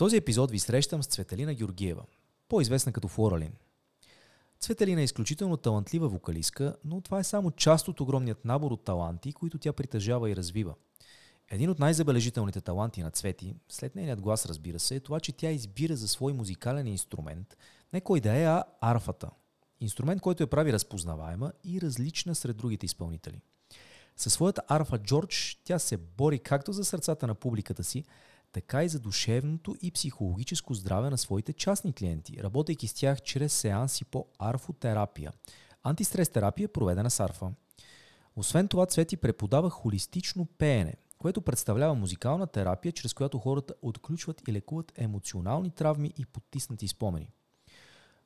този епизод ви срещам с Цветелина Георгиева, по-известна като Флоралин. Цветелина е изключително талантлива вокалистка, но това е само част от огромният набор от таланти, които тя притежава и развива. Един от най-забележителните таланти на Цвети, след нейният глас разбира се, е това, че тя избира за свой музикален инструмент не кой да е, а арфата. Инструмент, който я прави разпознаваема и различна сред другите изпълнители. Със своята арфа Джордж тя се бори както за сърцата на публиката си, така и за душевното и психологическо здраве на своите частни клиенти, работейки с тях чрез сеанси по арфотерапия. Антистрес терапия, проведена с арфа. Освен това, Цвети преподава холистично пеене, което представлява музикална терапия, чрез която хората отключват и лекуват емоционални травми и потиснати спомени.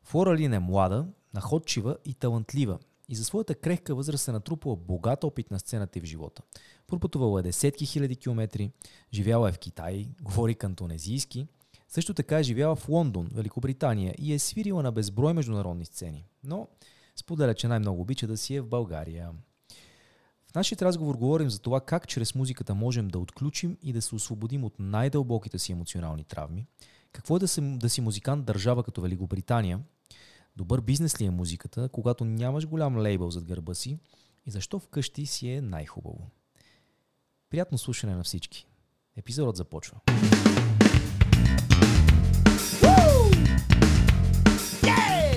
Флора Лин е млада, находчива и талантлива и за своята крехка възраст е натрупала богат опит на сцената и в живота. Пропътувала е десетки хиляди километри, живяла е в Китай, говори кантонезийски, също така е живяла в Лондон, Великобритания и е свирила на безброй международни сцени. Но споделя, че най-много обича да си е в България. В нашия разговор говорим за това как чрез музиката можем да отключим и да се освободим от най-дълбоките си емоционални травми, какво е да, се, да си музикант държава като Великобритания, добър бизнес ли е музиката, когато нямаш голям лейбъл зад гърба си и защо вкъщи си е най-хубаво. Приятно слушане на всички. Епизодът започва.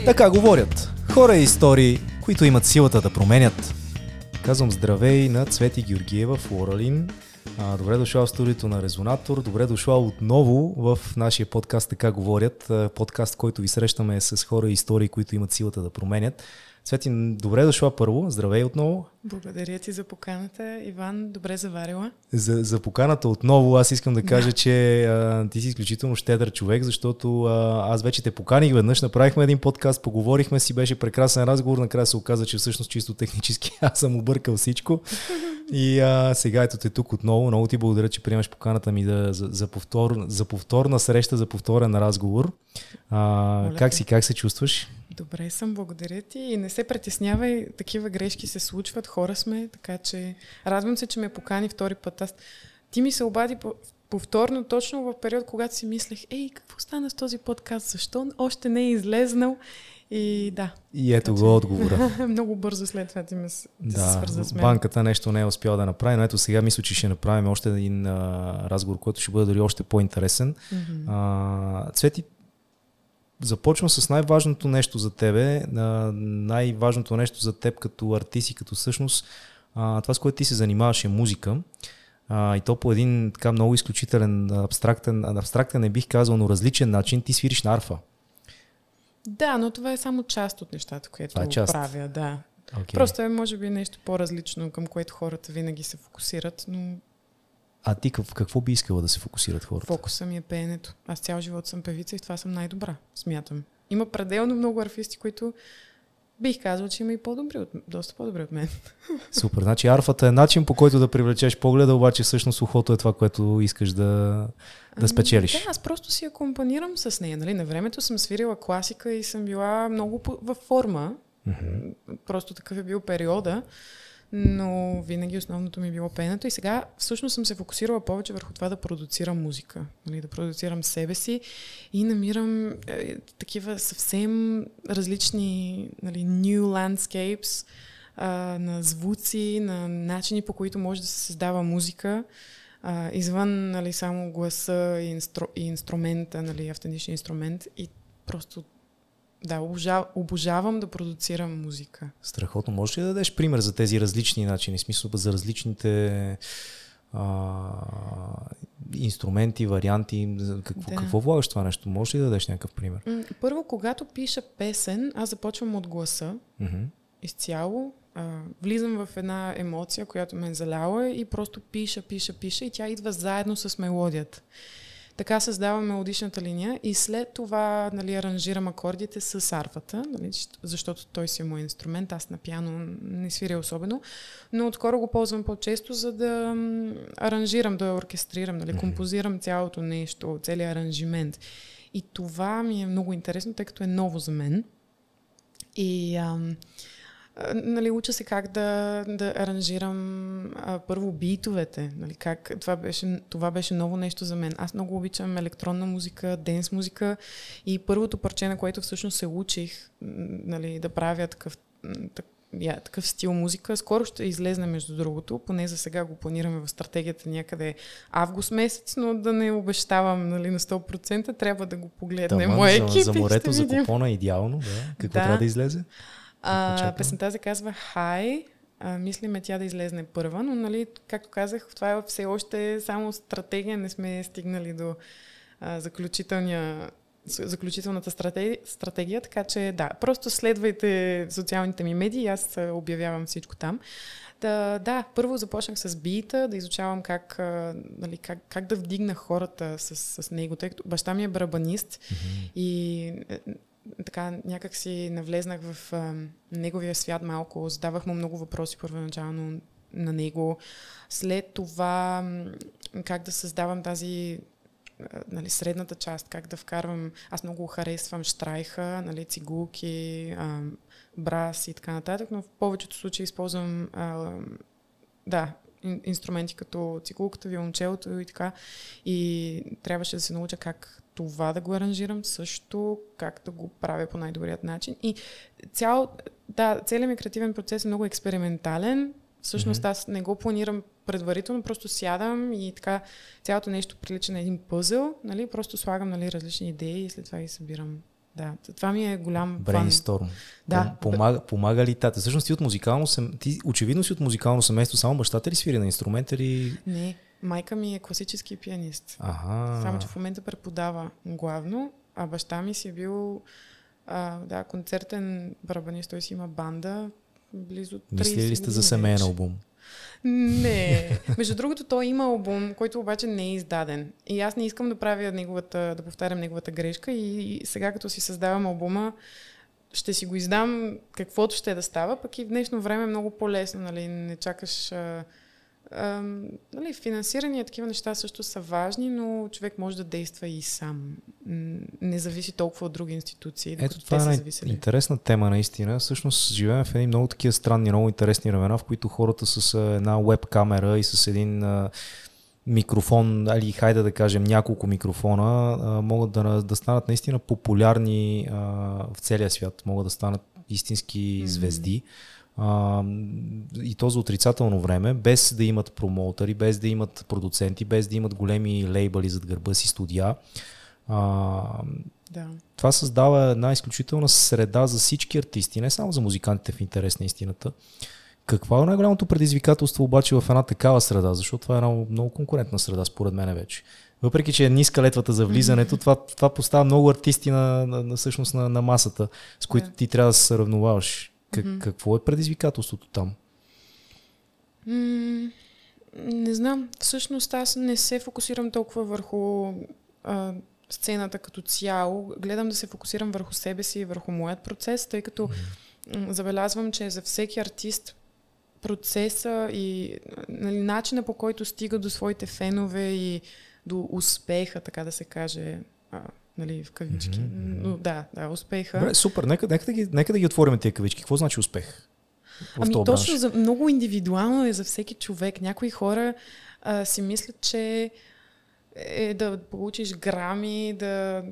Така говорят. Хора и истории, които имат силата да променят. Казвам здравей на Цвети Георгиева, Флоралин. А, добре дошла в студиото на Резонатор. Добре дошла отново в нашия подкаст Така говорят. Подкаст, който ви срещаме с хора и истории, които имат силата да променят. Цвети, добре дошла първо. Здравей отново. Благодаря ти за поканата, Иван. Добре заварила. За, за поканата отново аз искам да кажа, да. че а, ти си изключително щедър човек, защото а, аз вече те поканих веднъж, направихме един подкаст, поговорихме си, беше прекрасен разговор, накрая се оказа, че всъщност чисто технически аз съм объркал всичко. И а, сега ето те тук отново. Много ти благодаря, че приемаш поканата ми да, за, за, повтор, за повторна среща, за повторен разговор. А, как си, как се чувстваш? Добре съм, благодаря ти и не се притеснявай, такива грешки се случват, хора сме, така че радвам се, че ме покани втори път. Аз, ти ми се обади повторно, точно в период, когато си мислех, ей, какво стана с този подкаст, защо още не е излезнал? И да. И ето го отговора. много бързо след това ти ме да, се свърза с мен. Банката нещо не е успяла да направи, но ето сега мисля, че ще направим още един а, разговор, който ще бъде дори още по-интересен. Mm-hmm. А, Цвети, започвам с най-важното нещо за тебе, най-важното нещо за теб като артист и като същност. Това, с което ти се занимаваш е музика. А, и то по един така много изключителен, абстрактен, абстрактен не бих казал, но различен начин. Ти свириш на арфа. Да, но това е само част от нещата, което е част. правя, да. Okay. Просто е, може би, нещо по-различно, към което хората винаги се фокусират, но... А ти в какво би искала да се фокусират хората? Фокуса ми е пеенето. Аз цял живот съм певица и в това съм най-добра, смятам. Има пределно много арфисти, които Бих казал, че има и по-добри от, доста по-добри от мен. Супер. Значи арфата е начин по който да привлечеш погледа, обаче всъщност ухото е това, което искаш да, да ами, спечелиш. Да, аз просто си акомпанирам с нея. Нали? На времето съм свирила класика и съм била много във форма. Mm-hmm. Просто такъв е бил периода но винаги основното ми е било пеенето. И сега всъщност съм се фокусирала повече върху това да продуцирам музика, нали, да продуцирам себе си и намирам е, такива съвсем различни нали, new landscapes а, на звуци, на начини по които може да се създава музика а, извън нали, само гласа и, инстру, и инструмента, нали, автентичен инструмент. И просто да, обожав, обожавам да продуцирам музика. Страхотно. Можеш ли да дадеш пример за тези различни начини, смисъл за различните а, инструменти, варианти? Какво, да. какво влагаш това нещо? Можеш ли да дадеш някакъв пример? Първо, когато пиша песен, аз започвам от гласа. Mm-hmm. Изцяло. А, влизам в една емоция, която ме е заляла и просто пиша, пиша, пиша и тя идва заедно с мелодията. Така създавам мелодичната линия и след това нали, аранжирам акордите с арфата, нали, защото той си е мой инструмент, аз на пиано не свиря особено, но отскоро го ползвам по-често, за да аранжирам, да оркестрирам, нали, композирам цялото нещо, целият аранжимент. И това ми е много интересно, тъй като е ново за мен. И ам, нали, уча се как да, да аранжирам а, първо битовете. Нали, как, това, беше, това беше ново нещо за мен. Аз много обичам електронна музика, денс музика и първото парче, на което всъщност се учих нали, да правя такъв, я, такъв стил музика. Скоро ще излезне, между другото, поне за сега го планираме в стратегията някъде август месец, но да не обещавам нали, на 100%, трябва да го погледне моя екип. За, за морето, за купона идеално, да. Какво да. трябва да излезе? А, песента се казва Хай. А, мислиме тя да излезне първа, но нали, както казах, това е все още само стратегия, не сме стигнали до а, заключителния заключителната стратегия, стратегия, така че да, просто следвайте социалните ми медии, аз обявявам всичко там. Да, да, първо започнах с бита, да изучавам как, нали, как, как да вдигна хората с, с него, тъй като баща ми е барабанист mm-hmm. и така някак си навлезнах в а, неговия свят малко, задавах му много въпроси първоначално на него. След това как да създавам тази нали, средната част, как да вкарвам. Аз много харесвам штрайха, нали, цигулки, а, брас и така нататък, но в повечето случаи използвам а, да, инструменти като цигулката, виолончелото и така. И трябваше да се науча как това да го аранжирам също, как да го правя по най-добрият начин. И цял, да, целият ми креативен процес е много експериментален. Всъщност mm-hmm. аз не го планирам предварително, просто сядам и така цялото нещо прилича на един пъзъл, нали? просто слагам нали, различни идеи и след това ги събирам. Да, това ми е голям Брейнсторм. Да. Помага, помага ли тата? Всъщност ти от музикално сем... ти очевидно си от музикално семейство, само бащата ли свири на инструмент или... Не, майка ми е класически пианист. Ага. Само, че в момента преподава главно, а баща ми си е бил а, да, концертен барабанист, той си има банда, близо 30 Мисли ли сте за семейен албум? Не. Между другото, той има албум, който обаче не е издаден. И аз не искам да правя неговата, да повтарям неговата грешка и сега като си създавам албума, ще си го издам каквото ще да става, пък и в днешно време е много по-лесно, нали, не чакаш а, а, нали, финансиране и такива неща също са важни, но човек може да действа и сам. Не зависи толкова от други институции. Ето това е интересна тема наистина. Всъщност живеем в едни много такива странни, много интересни времена, в които хората с една веб камера и с един а, микрофон, али хайде да кажем няколко микрофона, а, могат да, да станат наистина популярни а, в целия свят, могат да станат истински mm-hmm. звезди а, и то за отрицателно време, без да имат промоутъри, без да имат продуценти, без да имат големи лейбъли зад гърба си студия. А, да. Това създава една изключителна среда за всички артисти, не само за музикантите в интерес на истината. Какво е най-голямото предизвикателство обаче в една такава среда? Защото това е една много конкурентна среда, според мен вече. Въпреки, че е ниска летвата за влизането, това, това поставя много артисти на, на, на, всъщност на, на масата, с които ти трябва да се сравноваваш. Как, mm-hmm. Какво е предизвикателството там? Mm, не знам. Всъщност аз не се фокусирам толкова върху а, сцената като цяло. Гледам да се фокусирам върху себе си и върху моят процес, тъй като mm-hmm. забелязвам, че за всеки артист процеса и нали, начина по който стига до своите фенове и до успеха, така да се каже, а, нали, в кавички. Mm-hmm. Но да, да, успеха. Добре, супер, нека, нека, да ги, нека да ги отворим тези кавички. Какво значи успех? Ами точно, за, много индивидуално е за всеки човек. Някои хора а, си мислят, че е да получиш грами, да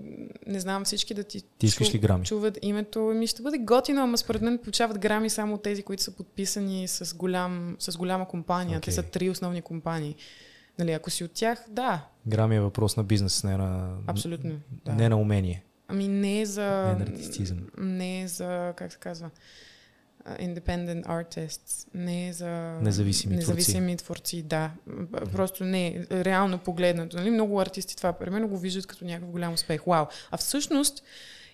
не знам всички да ти, ти искаш ли грами? чуват името. Ми ще бъде готино, ама според мен получават грами само тези, които са подписани с, голям, с голяма компания. Okay. Те са три основни компании. Нали, ако си от тях, да. Грами е въпрос на бизнес, не на, Абсолютно, да. не на умение. Ами не е за... Не е артистизъм. Не е за, как се казва, independent artists, не е за независими, независими творци. творци. Да, просто не, реално погледнато. Нали? Много артисти това, при мен го виждат като някакъв голям успех. Вау! А всъщност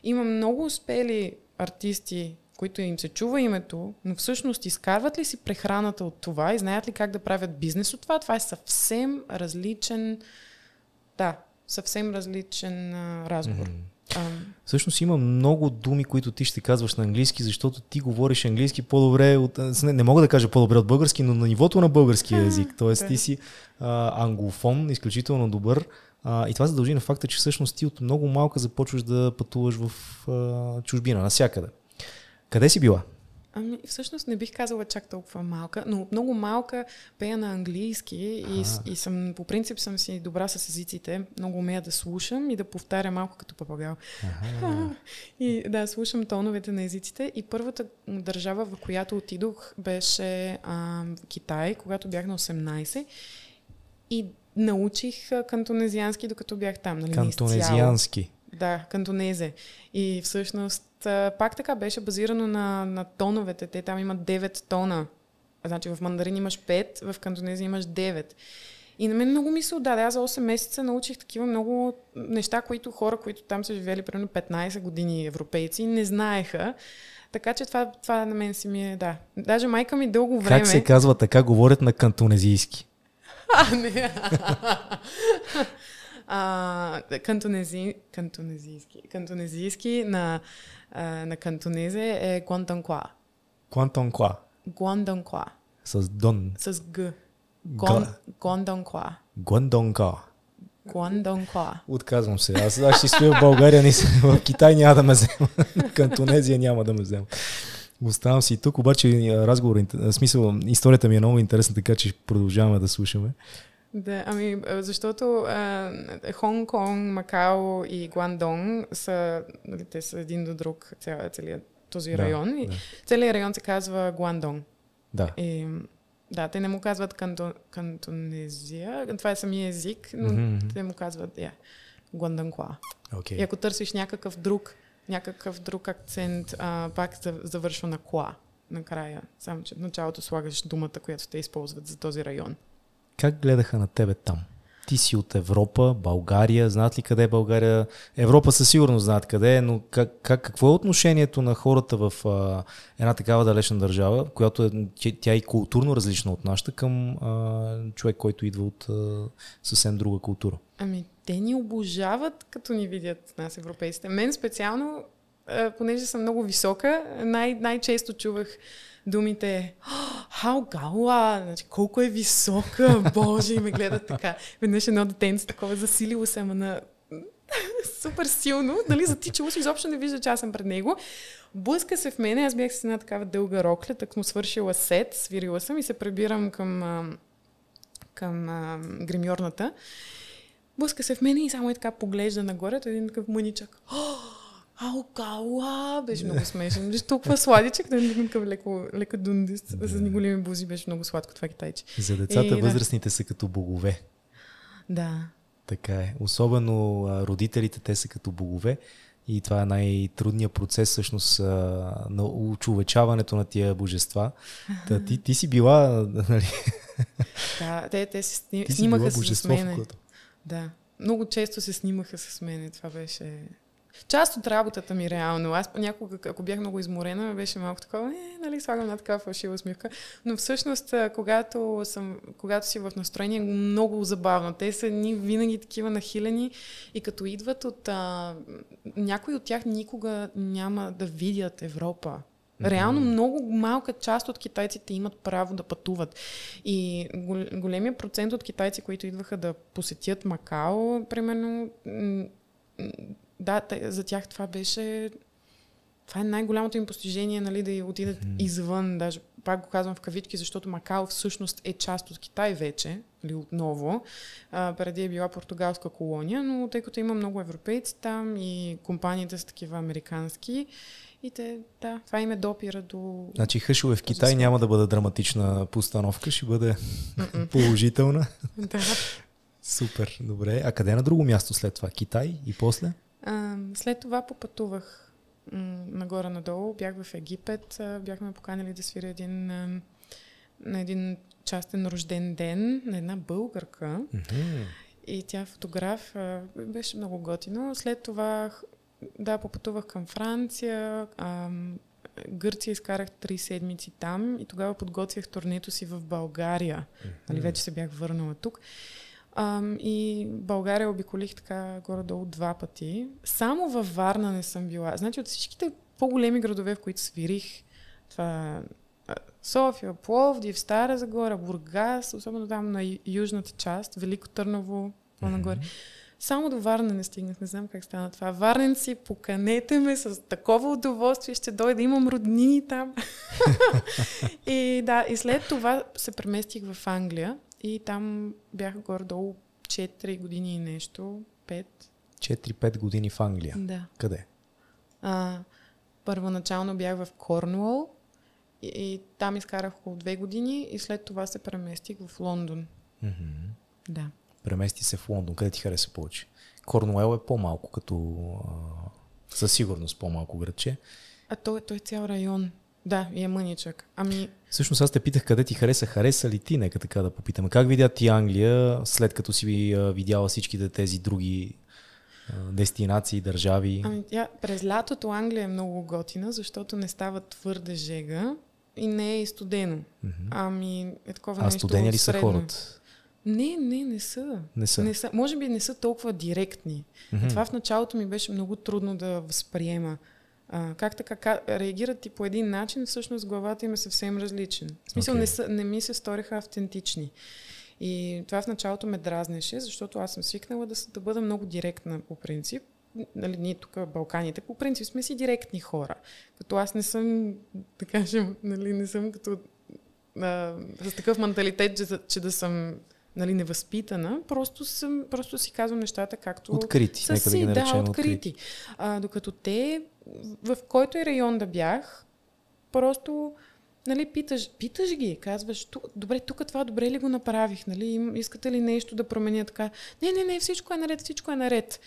има много успели артисти, които им се чува името, но всъщност изкарват ли си прехраната от това и знаят ли как да правят бизнес от това? Това е съвсем различен, да, съвсем различен а, разговор. Mm-hmm. А, Всъщност има много думи, които ти ще казваш на английски, защото ти говориш английски по-добре от... Не, не мога да кажа по-добре от български, но на нивото на българския език. Тоест ти си а, англофон, изключително добър. А, и това се дължи на факта, че всъщност ти от много малка започваш да пътуваш в а, чужбина, насякъде. Къде си била? Ами, всъщност не бих казала чак толкова малка, но много малка пея на английски и, и съм, по принцип съм си добра с езиците. Много умея да слушам и да повтаря малко като папагал. И да, слушам тоновете на езиците. И първата държава, в която отидох, беше а, Китай, когато бях на 18. И научих кантонезиански, докато бях там. Нали, Кантонезиански? Да, кантонезе. И всъщност пак така беше базирано на, на тоновете. Те там имат 9 тона. Значи в мандарин имаш 5, в кантонези имаш 9. И на мен много ми се отдаде. Аз за 8 месеца научих такива много неща, които хора, които там са живели примерно 15 години европейци, не знаеха. Така че това, това на мен си ми е, да. Даже майка ми дълго време... Как се казва така, говорят на кантонезийски? А, не. А, кантонези, кантонезийски. Кантонезийски на, а, на кантонезе е Гуантанкуа. Гуантанкуа. Гуантанкуа. С дон. С г. Гуантанкуа. Гуандонка. Гуандонкуа. Отказвам се. Аз, аз ще стоя в България, не в Китай няма да ме взема. Кантонезия няма да ме взема. Оставам си тук, обаче разговор, смисъл, историята ми е много интересна, така че продължаваме да слушаме. Да, ами, защото Хонг-Конг, Макао и Гуандонг са, нали, те са един до друг, ця, целият този район. Да, и да. Целият район се казва Гуандонг. Да. И, да, те не му казват канто, кантонезия, това е самия език, но mm-hmm. те му казват yeah, Гуандонкуа. Okay. И ако търсиш някакъв друг, някакъв друг акцент, а, пак завършва на куа накрая. Само, че в началото слагаш думата, която те използват за този район. Как гледаха на тебе там? Ти си от Европа, България, знаят ли къде е България? Европа със сигурност знаят къде е, но как, как, какво е отношението на хората в а, една такава далечна държава, която е, тя е и културно различна от нашата, към а, човек, който идва от а, съвсем друга култура? Ами, те ни обожават, като ни видят нас, европейците. Мен специално, а, понеже съм много висока, най- най-често чувах думите Хао значи колко е висока, боже, и ме гледат така. Веднъж едно детенце такова засилило се, ама на супер силно, нали, затичало се, изобщо не вижда, че аз съм пред него. Блъска се в мене, аз бях с една такава дълга рокля, так му свършила сет, свирила съм и се пребирам към, към а, гримьорната. Блъска се в мене и само е така поглежда нагоре, той е един такъв мъничък. Ау, кауа! Беше много смешен. Беше толкова сладичък, да не такъв леко, леко дундис да. с големи бузи. Беше много сладко това китайче. За децата и, възрастните да. са като богове. Да. Така е. Особено а, родителите, те са като богове. И това е най-трудният процес всъщност на учовечаването на тия божества. Та, ти, ти си била... Нали? Да, те, те се сни... снимаха с мене. Да. Много често се снимаха с мене. Това беше част от работата ми реално. Аз понякога, ако бях много изморена, беше малко такова, е, нали, слагам на такава фалшива усмивка. Но всъщност, когато, съм, когато си в настроение, много забавно. Те са ни винаги такива нахилени и като идват от... А, някои от тях никога няма да видят Европа. Реално много малка част от китайците имат право да пътуват. И големия процент от китайци, които идваха да посетят Макао, примерно, да, за тях това беше това е най-голямото им постижение, нали, да отидат mm. извън, даже пак го казвам в кавички, защото Макао всъщност е част от Китай вече, нали, отново. А, преди е била португалска колония, но тъй като има много европейци там и компаниите са такива американски, и те, да, това им е допира до... Значи хъшове в Китай няма да бъде драматична постановка, ще бъде положителна. да. Супер, добре. А къде е на друго място след това? Китай и после? А, след това попътувах м- нагоре-надолу. Бях в Египет. А, бяхме поканили да свиря един, а, на един частен рожден ден на една българка. Mm-hmm. И тя фотограф. А, беше много готино. След това да, попътувах към Франция. А, Гърция изкарах три седмици там и тогава подготвях турнето си в България. Mm-hmm. Нали, вече се бях върнала тук. И България обиколих така горе-долу два пъти. Само във Варна не съм била. Значи от всичките по-големи градове, в които свирих, това София, Пловдив, Стара Загора, Бургас, особено там на южната част, Велико Търново, по-нагоре. Mm-hmm. Само до Варна не стигнах, не знам как стана това. Варненци, поканете ме с такова удоволствие, ще дойда, имам роднини там. и да, и след това се преместих в Англия и там бях горе-долу 4 години и нещо, 5. 4-5 години в Англия. Да. Къде? А, първоначално бях в Корнуол и, и там изкарах около 2 години и след това се преместих в Лондон. Mm-hmm. Да. Премести се в Лондон. Къде ти хареса повече? Корнуел е по-малко, като а, със сигурност по-малко градче. А той, той е цял район. Да, и е мъничък. Ами, Всъщност аз те питах къде ти хареса. Хареса ли ти? Нека така да попитаме. Как видя ти Англия, след като си видяла всичките тези други дестинации, държави? ами тя, през лятото Англия е много готина, защото не става твърде жега и не е и студено. Ами е такова А нещо студени ли са хората? Не, не, не са. Не са. Не са. Може би не са толкова директни. Мгм. Това в началото ми беше много трудно да възприема. А, как така ка, реагират ти по един начин, всъщност главата им е съвсем различен. В смисъл Окей. не, са, не ми се сториха автентични. И това в началото ме дразнеше, защото аз съм свикнала да, да бъда много директна по принцип. Нали, ние тук Балканите по принцип сме си директни хора. Като аз не съм, да кажем, нали, не съм като а, с такъв менталитет, че, че да съм нали, невъзпитана, просто, съм, просто си казвам нещата както Открити. са Нека да си, ги наречем да, открити. А, докато те, в който и район да бях, просто нали, питаш, питаш ги, казваш, «Ту- добре, тук това добре ли го направих, нали, искате ли нещо да променя така? Не, не, не, всичко е наред, всичко е наред.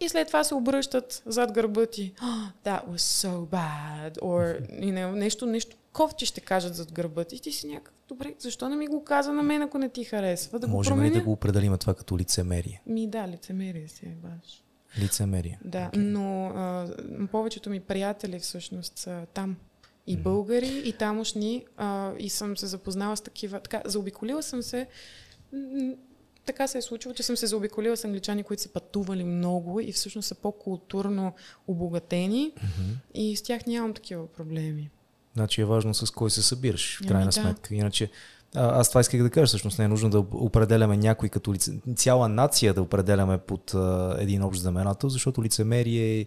И след това се обръщат зад гърба ти. "Oh, That was so bad. Or, you know, нещо, нещо кофти ще кажат зад гърба ти. И ти си някак, добре, защо не ми го каза на мен, ако не ти харесва? Да го Можем ли променя? да го определим това като лицемерие? Ми да, лицемерие си е баш. Лицемерие. Да, Окей. но а, повечето ми приятели всъщност са там. И Мгм. българи, и тамошни. А, и съм се запознала с такива. Така, заобиколила съм се. Така се е случило, че съм се заобиколила с англичани, които са пътували много и всъщност са по-културно обогатени. Мгм. И с тях нямам такива проблеми. Значи е важно с кой се събираш, в Ами крайна да. сметка. Иначе, а, аз това исках да кажа, всъщност не е нужно да определяме някой като лице, цяла нация да определяме под а, един общ знаменател, защото лицемерие,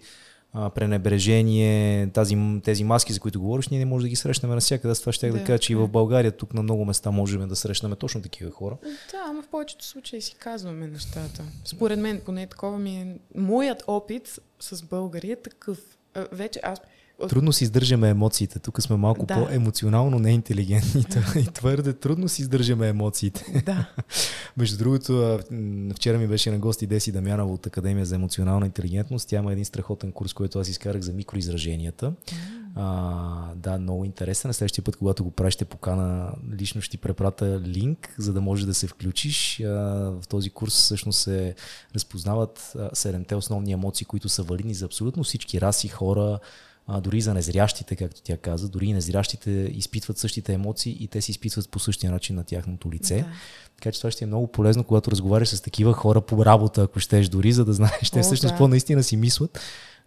а, пренебрежение, тази, тези маски, за които говориш, ние не можем да ги срещнем навсякъде. Аз това ще да, Да, кажа, че и да. в България тук на много места можем да срещнем точно такива хора. Да, ама в повечето случаи си казваме нещата. Според мен, поне такова ми е. Моят опит с българи е такъв. А, Вече аз. Трудно си издържаме емоциите. Тук сме малко Да. по-емоционално неинтелигентни и твърде трудно си издържаме емоциите. Да. Между другото, вчера ми беше на гости Деси Дамянова от Академия за емоционална интелигентност. Тя има един страхотен курс, който аз изкарах за микроизраженията. А, да, много интересен. На следващия път, когато го правиш, ще покана лично, ще ти препрата линк, за да можеш да се включиш. А, в този курс всъщност се разпознават седемте основни емоции, които са валидни за абсолютно всички раси, хора, а, дори за незрящите, както тя каза, дори и незрящите изпитват същите емоции и те се изпитват по същия начин на тяхното лице. Да. Така че това ще е много полезно, когато разговаряш с такива хора по работа, ако щеш дори, за да знаеш те всъщност да. какво наистина си мислят.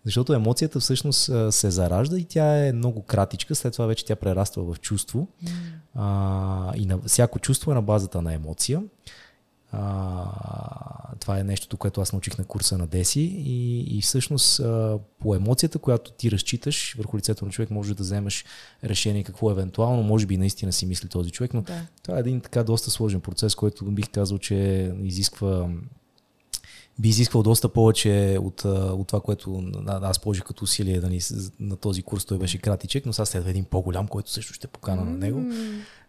Защото емоцията всъщност се заражда и тя е много кратичка, след това вече тя прераства в чувство. М. А, и на, всяко чувство е на базата на емоция. А, това е нещото, което аз научих на курса на Деси и, и всъщност а, по емоцията, която ти разчиташ върху лицето на човек, можеш да вземеш решение какво евентуално, може би наистина си мисли този човек, но Да. това е един така доста сложен процес, който бих казал, че изисква би изисквал доста повече от, от това, което аз положих като усилие да ни, на този курс. Той беше кратичък, но сега следва един по-голям, който също ще покана на него.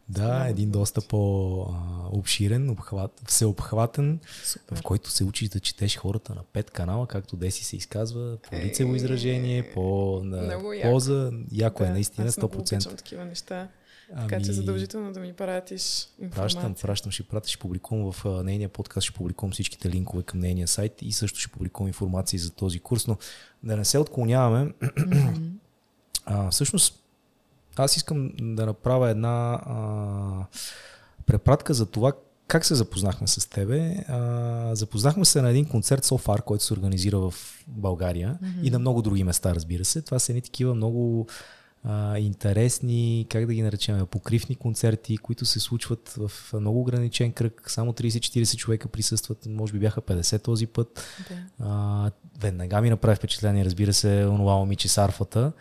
Да, един доста по-обширен, обхват, всеобхватен, Супер. в който се учиш да четеш хората на пет канала, както Деси се изказва, по лицево изражение, по на Много яко. поза. Яко е Да, наистина, аз много 100%. обичам такива неща. Така че задължително да ми пратиш информация. Пращам, пращам, ще пратя, ще публикувам в а, нейния подкаст, ще публикувам всичките линкове към нейния сайт и също ще публикувам информация за този курс, но да не се отклоняваме, Мгм. а, всъщност аз искам да направя една а, препратка за това как се запознахме с тебе. А, запознахме се на един концерт Софар, който се организира в България Мгм. и на много други места, разбира се. Това са едни такива много а, интересни, как да ги наречем, покривни концерти, които се случват в много ограничен кръг. Само 30-40 човека присъстват, може би бяха 50 този път. Да. А, веднага ми направи впечатление, разбира се, онова момиче с арфата.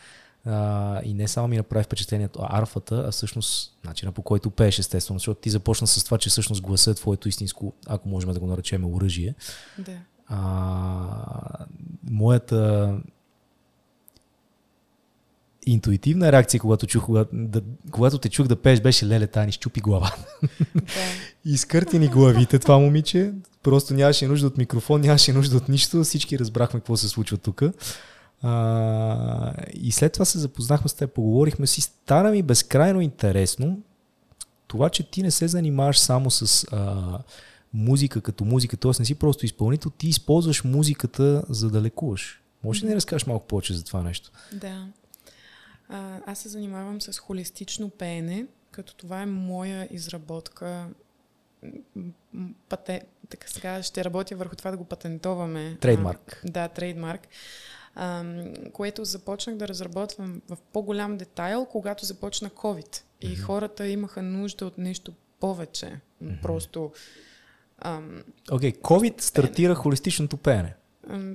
А, и не само ми направи впечатлението арфата, а всъщност начина по който пееш, естествено, защото ти започна с това, че всъщност гласа е твоето истинско, ако можем да го наречем, оръжие. Да. А, моята интуитивна реакция, когато, чух, когато, да, когато те чух да пееш, беше леле, тани, щупи глава. да. Изкърти ни главите това момиче. Просто нямаше нужда от микрофон, нямаше нужда от нищо. Всички разбрахме какво се случва тук. А, и след това се запознахме с теб, поговорихме си. Стана ми безкрайно интересно това, че ти не се занимаваш само с а, музика като музика, т.е. не си просто изпълнител, ти използваш музиката за да лекуваш. Може ли да ни разкажеш малко повече за това нещо? Да. А, аз се занимавам с холистично пеене, като това е моя изработка. Пате... Така сега ще работя върху това да го патентоваме. Трейдмарк. А, да, трейдмарк. Което започнах да разработвам в по-голям детайл, когато започна COVID. И mm-hmm. хората имаха нужда от нещо повече. Mm-hmm. Просто. Окей, okay, COVID стартира холистичното пеене.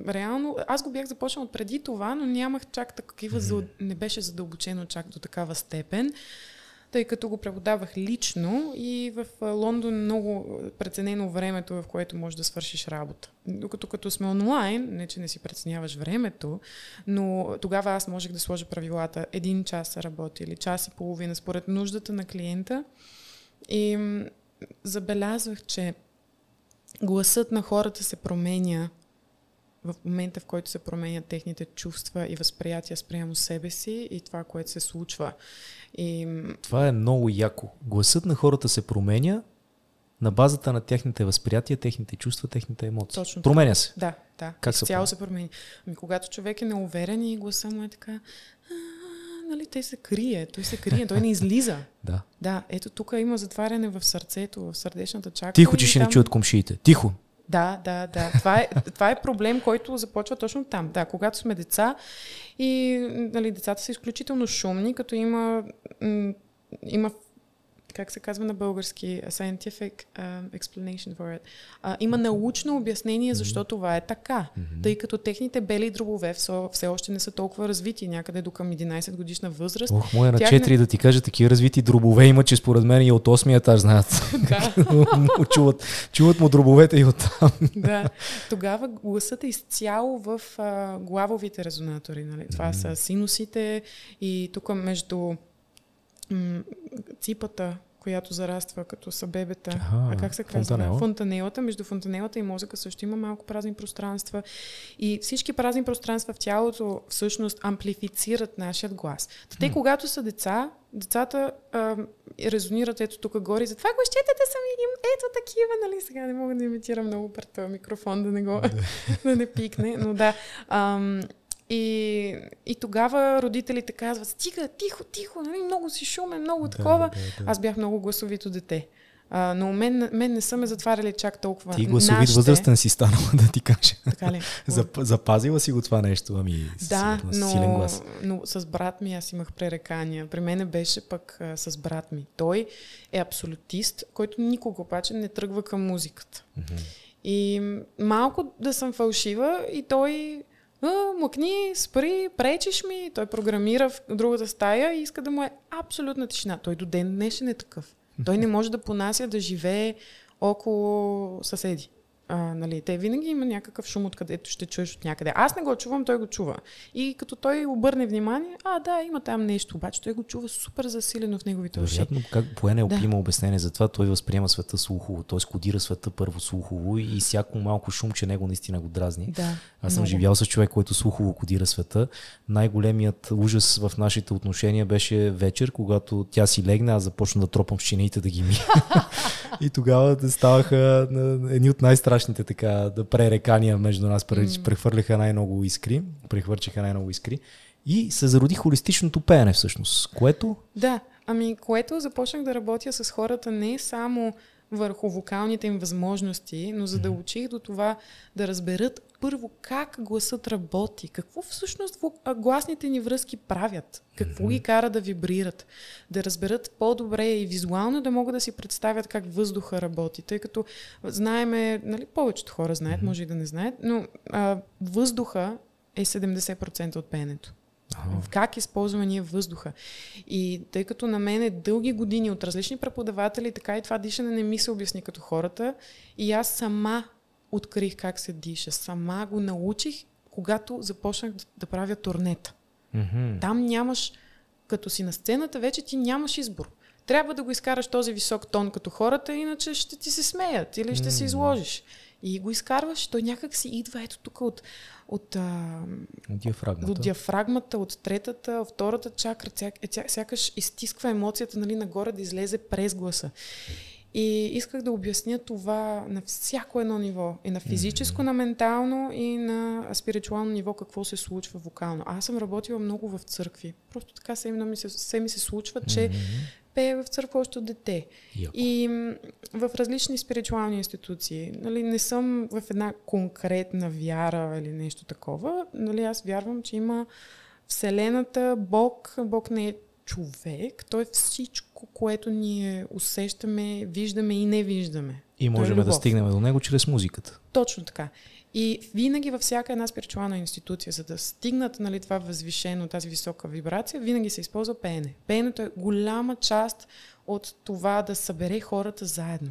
Реално, аз го бях започнал преди това, но нямах чак такива, mm-hmm. не беше задълбочено чак до такава степен, тъй като го преподавах лично и в Лондон много преценено времето, в което можеш да свършиш работа. Докато като сме онлайн, не че не си преценяваш времето, но тогава аз можех да сложа правилата. Един час работи или час и половина според нуждата на клиента. И забелязвах, че гласът на хората се променя в момента, в който се променят техните чувства и възприятия спрямо себе си и това, което се случва. И... Това е много яко. Гласът на хората се променя на базата на техните възприятия, техните чувства, техните емоции. Точно променя се. Да, да. Как се цяло се променя. Ами, когато човек е неуверен и гласа му е така, нали, той се крие, той се крие, той не излиза. да. Да, ето тук има затваряне в сърцето, в сърдечната чакра. Тихо, че ще там... не чуят комшиите. Тихо. Да, да, да. Това е, това е проблем, който започва точно там. Да, когато сме деца и нали, децата са изключително шумни, като има, има как се казва на български, scientific uh, explanation for it. Uh, има научно обяснение защо mm-hmm. това е така, mm-hmm. тъй като техните бели дробове все, още не са толкова развити, някъде до към 11 годишна възраст. Ох, моя на 4 не... да ти кажа, такива развити дробове има, че според мен и от 8 етаж знаят. Да. чуват, чуват му дробовете и от там. да. Тогава гласът е изцяло в uh, главовите резонатори. Нали? Това mm-hmm. са синусите и тук между м- ципата, която зараства като са бебета. Ага, а как се казва? Фонтанела. Фонтанелата. Между фонтанелата и мозъка също има малко празни пространства. И всички празни пространства в тялото всъщност амплифицират нашият глас. Те, хм. когато са деца, децата а, резонират ето тук горе. Затова го щетете сами им ето такива, нали? Сега не мога да имитирам много пред микрофон, да не го да не пикне. Но да. Ам, и, и тогава родителите казват, стига, тихо, тихо, нали, много си шумен, много такова. Да, да. Аз бях много гласовито дете. А, но мен, мен не са ме затваряли чак толкова. Ти гласовит нашите... възрастен си станала, да ти кажа. Така ли? Запазила си го това нещо, ами да, но, силен глас. но с брат ми аз имах пререкания. При мене беше пък а, с брат ми. Той е абсолютист, който никога обаче не тръгва към музиката. Mm-hmm. И малко да съм фалшива и той мъкни, спри, пречиш ми. Той програмира в другата стая и иска да му е абсолютна тишина. Той до ден днешен е такъв. Той не може да понася да живее около съседи а, нали, те винаги има някакъв шум, откъдето ще чуеш от някъде. Аз не го чувам, той го чува. И като той обърне внимание, а да, има там нещо, обаче той го чува супер засилено в неговите уши. Вероятно, как по НЛП да. има обяснение за това, той възприема света слухово, т.е. кодира света първо слухово и всяко малко шум, че него наистина го дразни. Да, Аз съм много. живял с човек, който слухово кодира света. Най-големият ужас в нашите отношения беше вечер, когато тя си легне, аз започна да тропам в чиниите да ги ми. и тогава ставаха едни от най-страшните страшните така да пререкания между нас. Mm. Прехвърляха най-много искри, прехвърчиха най-много искри. И се зароди холистичното пеене всъщност, което... Да, ами което започнах да работя с хората не само върху вокалните им възможности, но за да учих до това да разберат първо как гласът работи, какво всъщност гласните ни връзки правят, какво ги кара да вибрират, да разберат по-добре и визуално да могат да си представят как въздуха работи, тъй като знаеме, нали, повечето хора знаят, може и да не знаят, но а, въздуха е 70% от пенето. Ага. Как използваме ние въздуха. И тъй като на мен е дълги години от различни преподаватели, така и това дишане не ми се обясни като хората. И аз сама открих как се диша. Сама го научих, когато започнах да, да правя турнета. Mm-hmm. Там нямаш, като си на сцената, вече ти нямаш избор. Трябва да го изкараш този висок тон като хората, иначе ще ти се смеят или ще mm-hmm. се изложиш. И го изкарваш, той някак си идва ето тук от, от, а, диафрагмата. от диафрагмата, от третата, втората чакра, е, сякаш изтисква емоцията нали, нагоре да излезе през гласа. И исках да обясня това на всяко едно ниво. И на физическо, mm-hmm. на ментално и на спиритуално ниво какво се случва вокално. Аз съм работила много в църкви. Просто така се ми се, се, ми се случва, че mm-hmm пее в църква още от дете. Йоко. И в различни спиритуални институции. Нали, не съм в една конкретна вяра или нещо такова. Нали, аз вярвам, че има Вселената, Бог. Бог не е човек. Той е всичко, което ние усещаме, виждаме и не виждаме. И е можем е да стигнем до него чрез музиката. Точно така. И винаги във всяка една спиритуална институция, за да стигнат нали, това възвишено, тази висока вибрация, винаги се използва пеене. Пеенето е голяма част от това да събере хората заедно.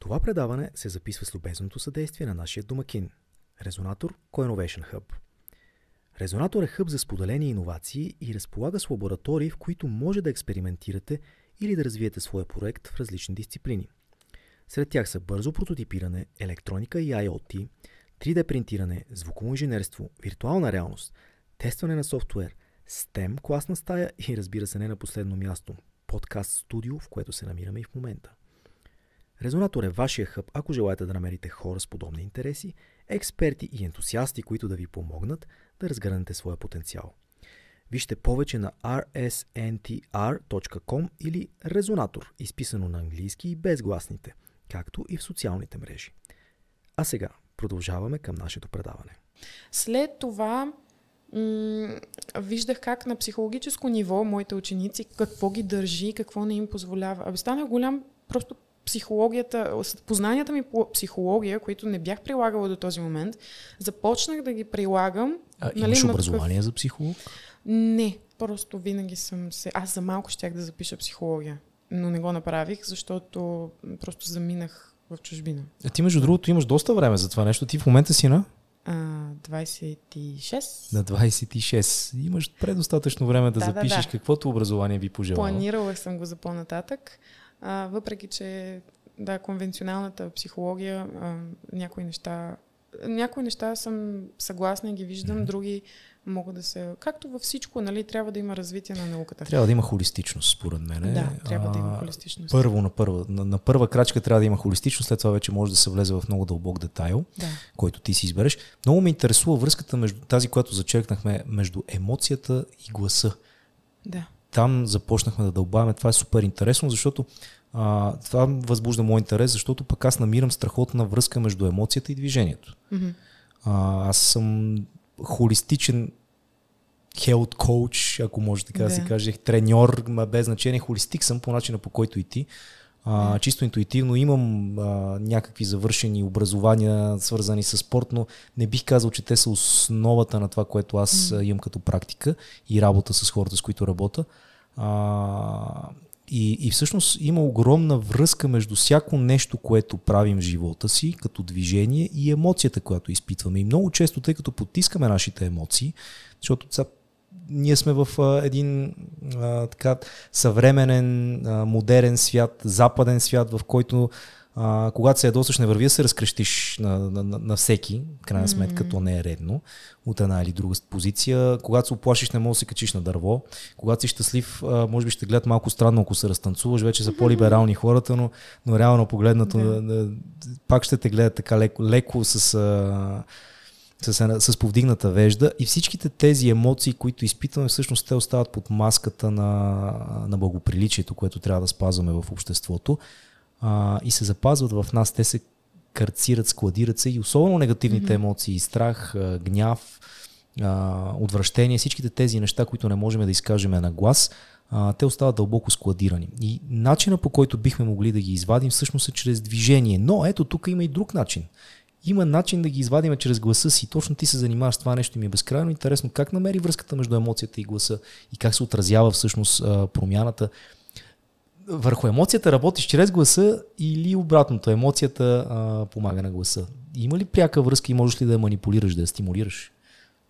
Това предаване се записва с любезното съдействие на нашия домакин – Резонатор Coinnovation Hub. Резонатор е хъб за споделени иновации и разполага с лаборатории, в които може да експериментирате или да развиете своя проект в различни дисциплини – сред тях са бързо прототипиране, електроника и IoT, 3D принтиране, звуково инженерство, виртуална реалност, тестване на софтуер, STEM класна стая и разбира се не на последно място, подкаст студио, в което се намираме и в момента. Резонатор е вашия хъб, ако желаете да намерите хора с подобни интереси, експерти и ентусиасти, които да ви помогнат да разгърнете своя потенциал. Вижте повече на rsntr.com или Резонатор, изписано на английски и без гласните – както и в социалните мрежи. А сега продължаваме към нашето предаване. След това м- виждах как на психологическо ниво моите ученици какво ги държи, какво не им позволява. Абе, станах голям просто психологията, познанията ми по психология, които не бях прилагала до този момент, започнах да ги прилагам. А, нали, имаш образование такъв... за психолог? Не, просто винаги съм се... Аз за малко щях да запиша психология но не го направих, защото просто заминах в чужбина. А ти, между другото, имаш доста време за това нещо. Ти в момента си на? А, 26. На 26. Имаш предостатъчно време да, да запишеш да, да. каквото образование би пожелала. Планирала съм го за по-нататък, а, въпреки че да, конвенционалната психология, а, някои неща някои неща съм съгласна и ги виждам, mm-hmm. други могат да се... Както във всичко, нали, трябва да има развитие на науката. Трябва да има холистичност, според мен. Да, трябва да има холистичност. Първо, на първа, на, на първа крачка трябва да има холистичност, след това вече може да се влезе в много дълбок детайл, да. който ти си избереш. Много ме интересува връзката между тази, която зачеркнахме, между емоцията и гласа. Да. Там започнахме да дълбаваме. Това е супер интересно, защото а, това възбужда мой интерес, защото пък аз намирам страхотна връзка между емоцията и движението. Mm-hmm. А, аз съм холистичен хелт коуч, ако може така да, да се каже, треньор, без значение, холистик съм по начина по който и ти. А, чисто интуитивно имам а, някакви завършени образования, свързани с спорт, но не бих казал, че те са основата на това, което аз mm. имам като практика и работа с хората, с които работя. А, и, и всъщност има огромна връзка между всяко нещо, което правим в живота си, като движение и емоцията, която изпитваме. И много често, тъй като потискаме нашите емоции, защото сега ние сме в а, един а, така съвременен, а, модерен свят, западен свят, в който а, когато се ядосаш, не върви да се разкрещиш на, на, на, на всеки, крайна сметка, mm-hmm. то не е редно от една или друга позиция. Когато се оплашиш, не можеш да се качиш на дърво. Когато си щастлив, а, може би ще гледат малко странно, ако се разтанцуваш. Вече са по-либерални хората, но, но реално погледнато, yeah. пак ще те гледат така леко, леко с. А, с, с повдигната вежда и всичките тези емоции, които изпитваме, всъщност те остават под маската на, на благоприличието, което трябва да спазваме в обществото. А, и се запазват в нас. Те се карцират, складират се и особено негативните mm-hmm. емоции, страх, гняв, а, отвращение, всичките тези неща, които не можем да изкажем на глас, а, те остават дълбоко складирани. И начина по който бихме могли да ги извадим всъщност е чрез движение. Но ето тук има и друг начин. Има начин да ги извадим чрез гласа си. Точно ти се занимаваш с това нещо и ми е безкрайно интересно как намери връзката между емоцията и гласа и как се отразява всъщност промяната. Върху емоцията работиш чрез гласа или обратното, емоцията а, помага на гласа. Има ли пряка връзка и можеш ли да я манипулираш, да я стимулираш?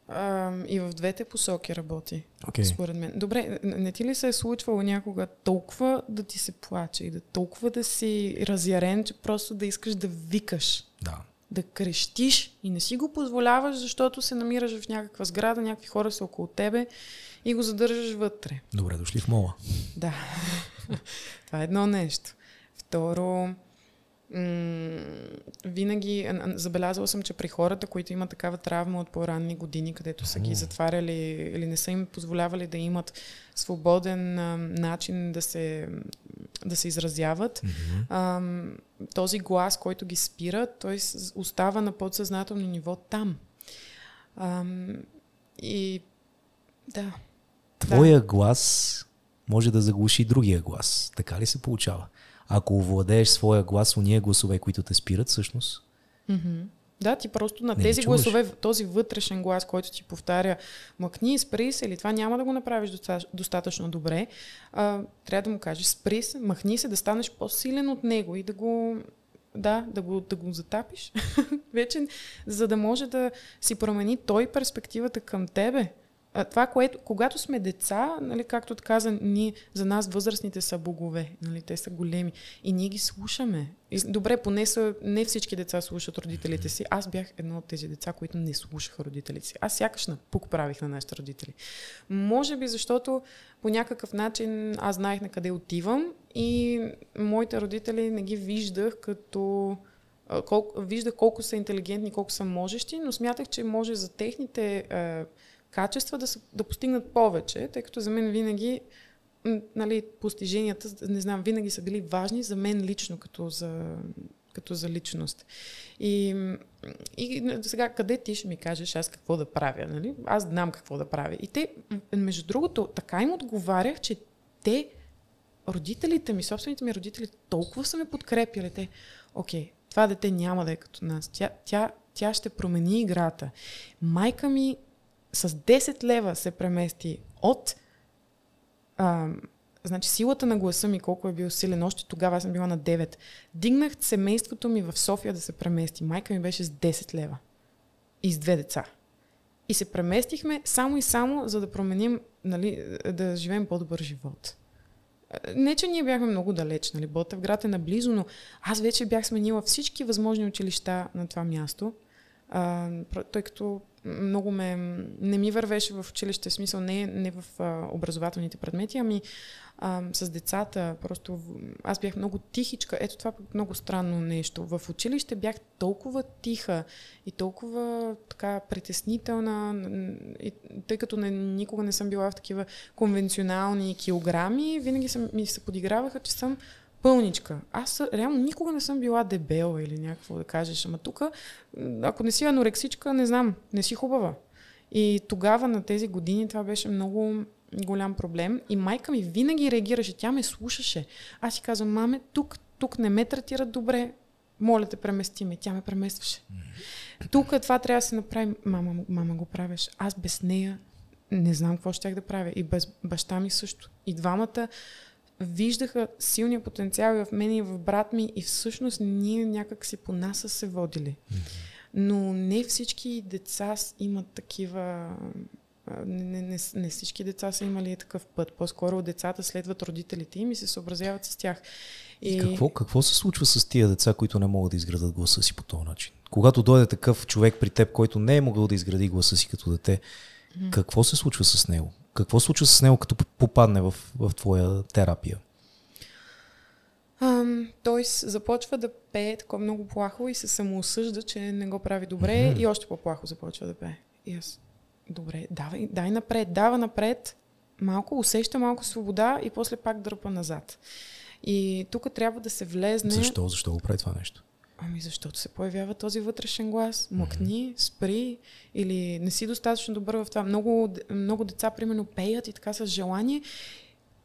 А, и в двете посоки работи, okay. според мен. Добре, не ти ли се е случвало някога толкова да ти се плаче и да толкова да си разярен, че просто да искаш да викаш? Да. Да крещиш и не си го позволяваш, защото се намираш в някаква сграда, някакви хора са около тебе и го задържаш вътре. Добре, дошли в мола. Да. Това е едно нещо. Второ, винаги забелязала съм, че при хората, които имат такава травма от по-ранни години, където са ги затваряли или не са им позволявали да имат свободен а, начин да се, да се изразяват, mm-hmm. а, този глас, който ги спира, той остава на подсъзнателно ниво там. А, и да. Твоя да. глас може да заглуши другия глас. Така ли се получава? ако овладееш своя глас, уния гласове, които те спират, всъщност. Mm-hmm. Да, ти просто на не тези гласове, този вътрешен глас, който ти повтаря, мъкни, спри се, или това няма да го направиш достатъчно добре, а, трябва да му кажеш, спри се, махни се, да станеш по-силен от него и да го, да, да го, да го затапиш. Вече, за да може да си промени той перспективата към тебе това, което, когато сме деца, нали, както каза, ние, за нас възрастните са богове, нали, те са големи и ние ги слушаме. И, добре, поне са, не всички деца слушат родителите си. Аз бях едно от тези деца, които не слушаха родителите си. Аз сякаш на пук правих на нашите родители. Може би защото по някакъв начин аз знаех на къде отивам и моите родители не ги виждах като колко, виждах колко са интелигентни, колко са можещи, но смятах, че може за техните е, качества да, са, да постигнат повече, тъй като за мен винаги нали, постиженията, не знам, винаги са били важни за мен лично, като за, като за личност. И, и сега, къде ти ще ми кажеш аз какво да правя? Нали? Аз знам какво да правя. И те, между другото, така им отговарях, че те, родителите ми, собствените ми родители, толкова са ме подкрепяли. Те, окей, това дете няма да е като нас. Тя, тя, тя ще промени играта. Майка ми с 10 лева се премести от а, значи силата на гласа ми, колко е бил силен, още тогава съм била на 9. Дигнах семейството ми в София да се премести. Майка ми беше с 10 лева. И с две деца. И се преместихме само и само, за да променим, нали, да живеем по-добър живот. Не, че ние бяхме много далеч, нали, Ботевград е наблизо, но аз вече бях сменила всички възможни училища на това място, а, тъй като много ме... Не ми вървеше в училище, в смисъл не, не в а, образователните предмети, ами а, с децата. Просто аз бях много тихичка. Ето това е много странно нещо. В училище бях толкова тиха и толкова така притеснителна, и, тъй като не, никога не съм била в такива конвенционални килограми, винаги съм, ми се подиграваха, че съм пълничка. Аз реално никога не съм била дебела или някакво да кажеш, ама тук, ако не си анорексичка, не знам, не си хубава. И тогава на тези години това беше много голям проблем. И майка ми винаги реагираше, тя ме слушаше. Аз си казвам, маме, тук, тук не ме третират добре, моля те, премести ме. Тя ме преместваше. Тук това трябва да се направи. Мама, мама го правиш. Аз без нея не знам какво ще да правя. И без баща ми също. И двамата виждаха силния потенциал и в мен и в брат ми и всъщност ние някак си по нас са се водили. Но не всички деца имат такива... Не, не, не, всички деца са имали такъв път. По-скоро децата следват родителите им и се съобразяват с тях. И, и какво, какво се случва с тия деца, които не могат да изградат гласа си по този начин? Когато дойде такъв човек при теб, който не е могъл да изгради гласа си като дете, mm-hmm. какво се случва с него? Какво случва с него, като попадне в, в твоя терапия? Um, той започва да пее такова много плахо и се самоосъжда, че не го прави добре mm-hmm. и още по-плахо започва да пее. И аз, добре, давай, дай напред, дава напред, малко, усеща малко свобода и после пак дърпа назад. И тук трябва да се влезне... Защо? Защо го прави това нещо? Ами защото се появява този вътрешен глас. Мъкни, спри или не си достатъчно добър в това. Много, много деца, примерно, пеят и така с желание.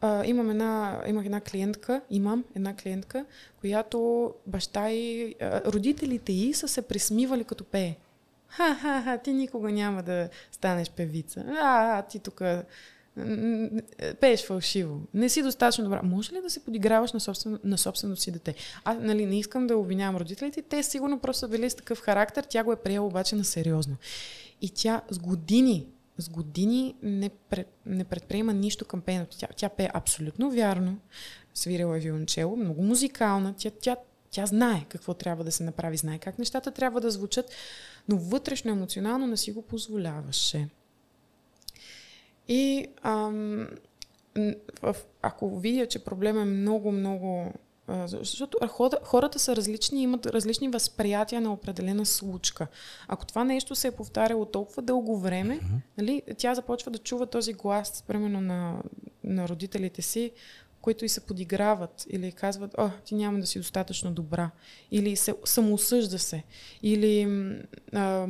А, имам една, имах една клиентка, имам една клиентка, която баща и а, родителите й са се присмивали като пее. Ха-ха-ха, ти никога няма да станеш певица. А, ти тук пееш фалшиво. Не си достатъчно добра. Може ли да се подиграваш на, собствено, на собственото си дете? Аз нали, не искам да обвинявам родителите. Те сигурно просто са били с такъв характер. Тя го е приела обаче на сериозно. И тя с години, с години не, пред, не предприема нищо към пеенето. Тя, тя пее абсолютно вярно. Свирила е виолончело, много музикална. Тя, тя, тя знае какво трябва да се направи, знае как нещата трябва да звучат, но вътрешно емоционално не си го позволяваше. И ам, в, ако видя, че проблем е много, много защото хората са различни, имат различни възприятия на определена случка. Ако това нещо се е повтаряло толкова дълго време, mm-hmm. нали, тя започва да чува този глас, примерно на, на родителите си, които и се подиграват или казват, о, ти няма да си достатъчно добра, или се, самоосъжда се, или а,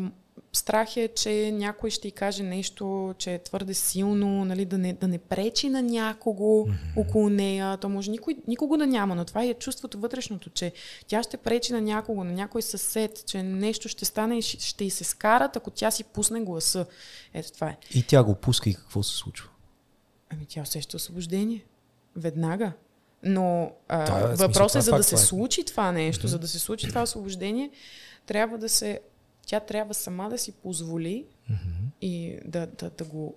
страх е, че някой ще й каже нещо, че е твърде силно, нали, да, не, да не пречи на някого mm-hmm. около нея. То може никой, никого да няма, но това е чувството вътрешното, че тя ще пречи на някого, на някой съсед, че нещо ще стане и ще, й се скарат, ако тя си пусне гласа. Ето това е. И тя го пуска и какво се случва? Ами тя усеща освобождение. Веднага. Но а, да, въпросът е, за да се е. случи това нещо, mm-hmm. за да се случи това освобождение, трябва да се тя трябва сама да си позволи mm-hmm. и да, да, да го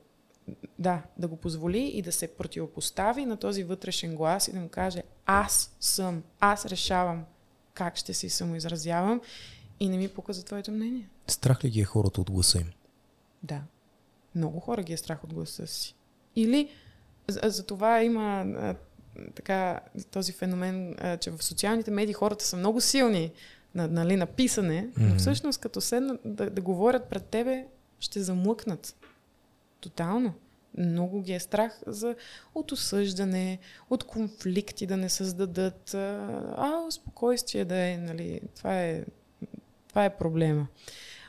да, да го позволи и да се противопостави на този вътрешен глас и да му каже аз съм, аз решавам как ще си самоизразявам и не ми пука за твоето мнение. Страх ли ги е хората от гласа им? Да. Много хора ги е страх от гласа си. Или за, за това има а, така този феномен, а, че в социалните медии хората са много силни на, нали, на писане, mm-hmm. но всъщност като седнат да, да говорят пред тебе, ще замлъкнат. Тотално. Много ги е страх за, от осъждане, от конфликти да не създадат. А, спокойствие да е, нали, това е, това е проблема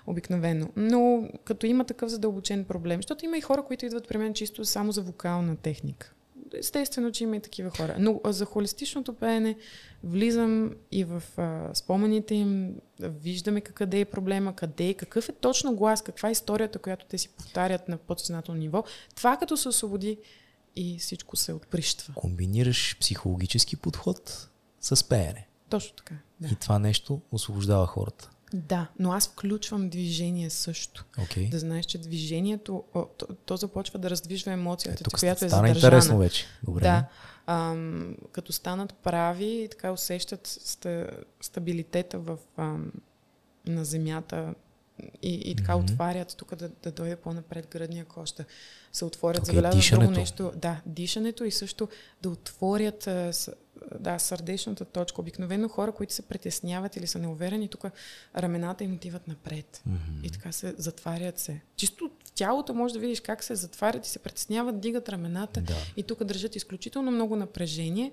обикновено. Но като има такъв задълбочен проблем, защото има и хора, които идват при мен чисто само за вокална техника естествено, че има и такива хора. Но за холистичното пеене влизам и в а, спомените им, виждаме къде е проблема, къде е, какъв е точно глас, каква е историята, която те си повтарят на подсъзнателно ниво. Това като се освободи и всичко се отприщва. Комбинираш психологически подход с пеене. Точно така. Да. И това нещо освобождава хората. Да, но аз включвам движение също. Okay. Да знаеш, че движението, о, то, то започва да раздвижва емоцията, е, тук която е стана интересно вече. Добре. Да. Ам, като станат прави, така усещат ста, стабилитета в, ам, на земята и, и така mm-hmm. отварят тук да, да дойде по-напред гръдния кош, да се отворят, okay, забелязват друго нещо. Да, дишането и също да отворят да, сърдечната точка. Обикновено хора, които се притесняват или са неуверени, тук рамената им отиват напред. Mm-hmm. И така се затварят се. Чисто в тялото може да видиш как се затварят и се притесняват, дигат рамената да. и тук държат изключително много напрежение.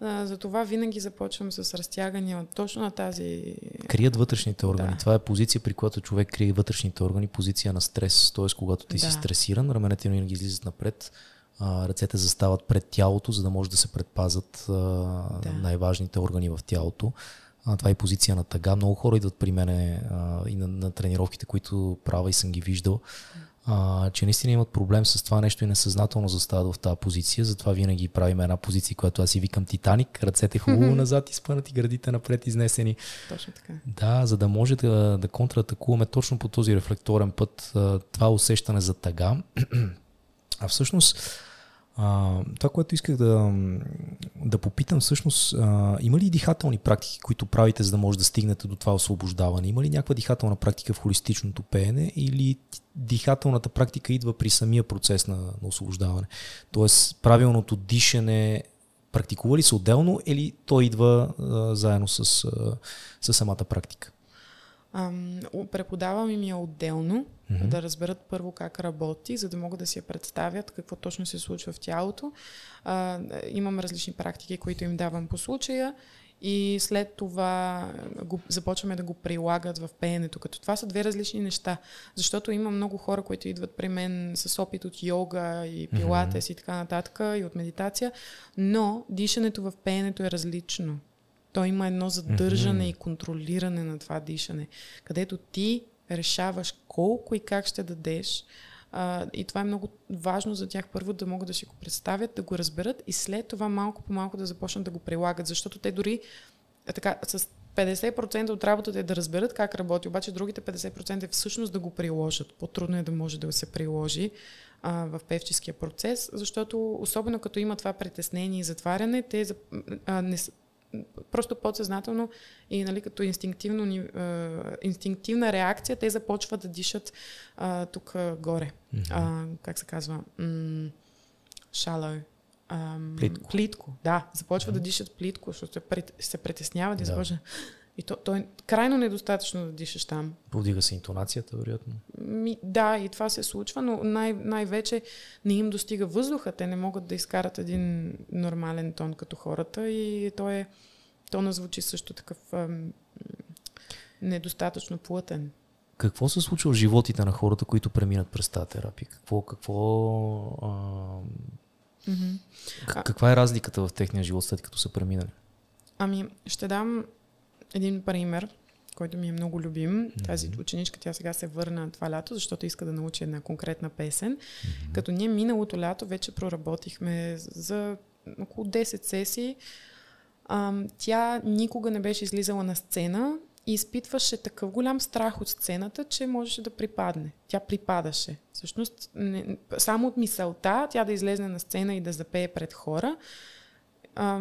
А, затова винаги започвам с разтягане от точно на тази... Крият вътрешните органи. Да. Това е позиция, при която човек крие вътрешните органи, позиция на стрес. Т.е. когато ти да. си стресиран, раменете винаги излизат напред, а, ръцете застават пред тялото, за да може да се предпазат а, да. най-важните органи в тялото. А, това е позиция на тъга. Много хора идват при мене а, и на, на тренировките, които правя и съм ги виждал, а, че наистина имат проблем с това нещо и несъзнателно застават в тази позиция. Затова винаги правим една позиция, която аз си викам Титаник. Ръцете хубаво назад изпънати, градите напред изнесени. Точно така. Да, за да може да, да контратакуваме точно по този рефлекторен път това усещане за тъга. а всъщност а, това, което исках да, да попитам, всъщност, а, има ли дихателни практики, които правите, за да може да стигнете до това освобождаване? Има ли някаква дихателна практика в холистичното пеене или дихателната практика идва при самия процес на, на освобождаване? Тоест, правилното дишане практикува ли се отделно или то идва а, заедно с, а, с самата практика? Ам, преподавам им я отделно, mm-hmm. да разберат първо как работи, за да могат да си я представят какво точно се случва в тялото. А, имам различни практики, които им давам по случая и след това го, започваме да го прилагат в пеенето. Като това са две различни неща. Защото има много хора, които идват при мен с опит от йога и пилатес mm-hmm. и така нататък, и от медитация, но дишането в пеенето е различно. То има едно задържане mm-hmm. и контролиране на това дишане, където ти решаваш колко и как ще дадеш. А, и това е много важно за тях първо да могат да си го представят, да го разберат и след това малко по малко да започнат да го прилагат, защото те дори е така, с 50% от работата е да разберат как работи, обаче другите 50% е всъщност да го приложат. По-трудно е да може да се приложи а, в певческия процес, защото особено като има това притеснение и затваряне, те а, не, просто подсъзнателно и нали, като инстинктивно, инстинктивна реакция, те започват да дишат а, тук горе. Mm-hmm. А, как се казва? М- shallow. Ам, плитко. плитко. Да, започват mm-hmm. да дишат плитко, защото се, прит, се притесняват да. и започва. И то, то е крайно недостатъчно да дишаш там. Повдига се интонацията, вероятно. Ми, да, и това се случва, но най- най-вече не им достига въздуха. Те не могат да изкарат един нормален тон като хората и то е тона звучи също такъв ам, недостатъчно плътен. Какво се случва в животите на хората, които преминат през тази терапия? Какво, какво, а, mm-hmm. каква е разликата в техния живот след като са преминали? Ами, ще дам един пример, който ми е много любим. Mm-hmm. Тази ученичка, тя сега се върна това лято, защото иска да научи една конкретна песен. Mm-hmm. Като ние миналото лято вече проработихме за около 10 сесии. А, тя никога не беше излизала на сцена и изпитваше такъв голям страх от сцената, че можеше да припадне. Тя припадаше. Всъщност, не, само от мисълта тя да излезе на сцена и да запее пред хора, а,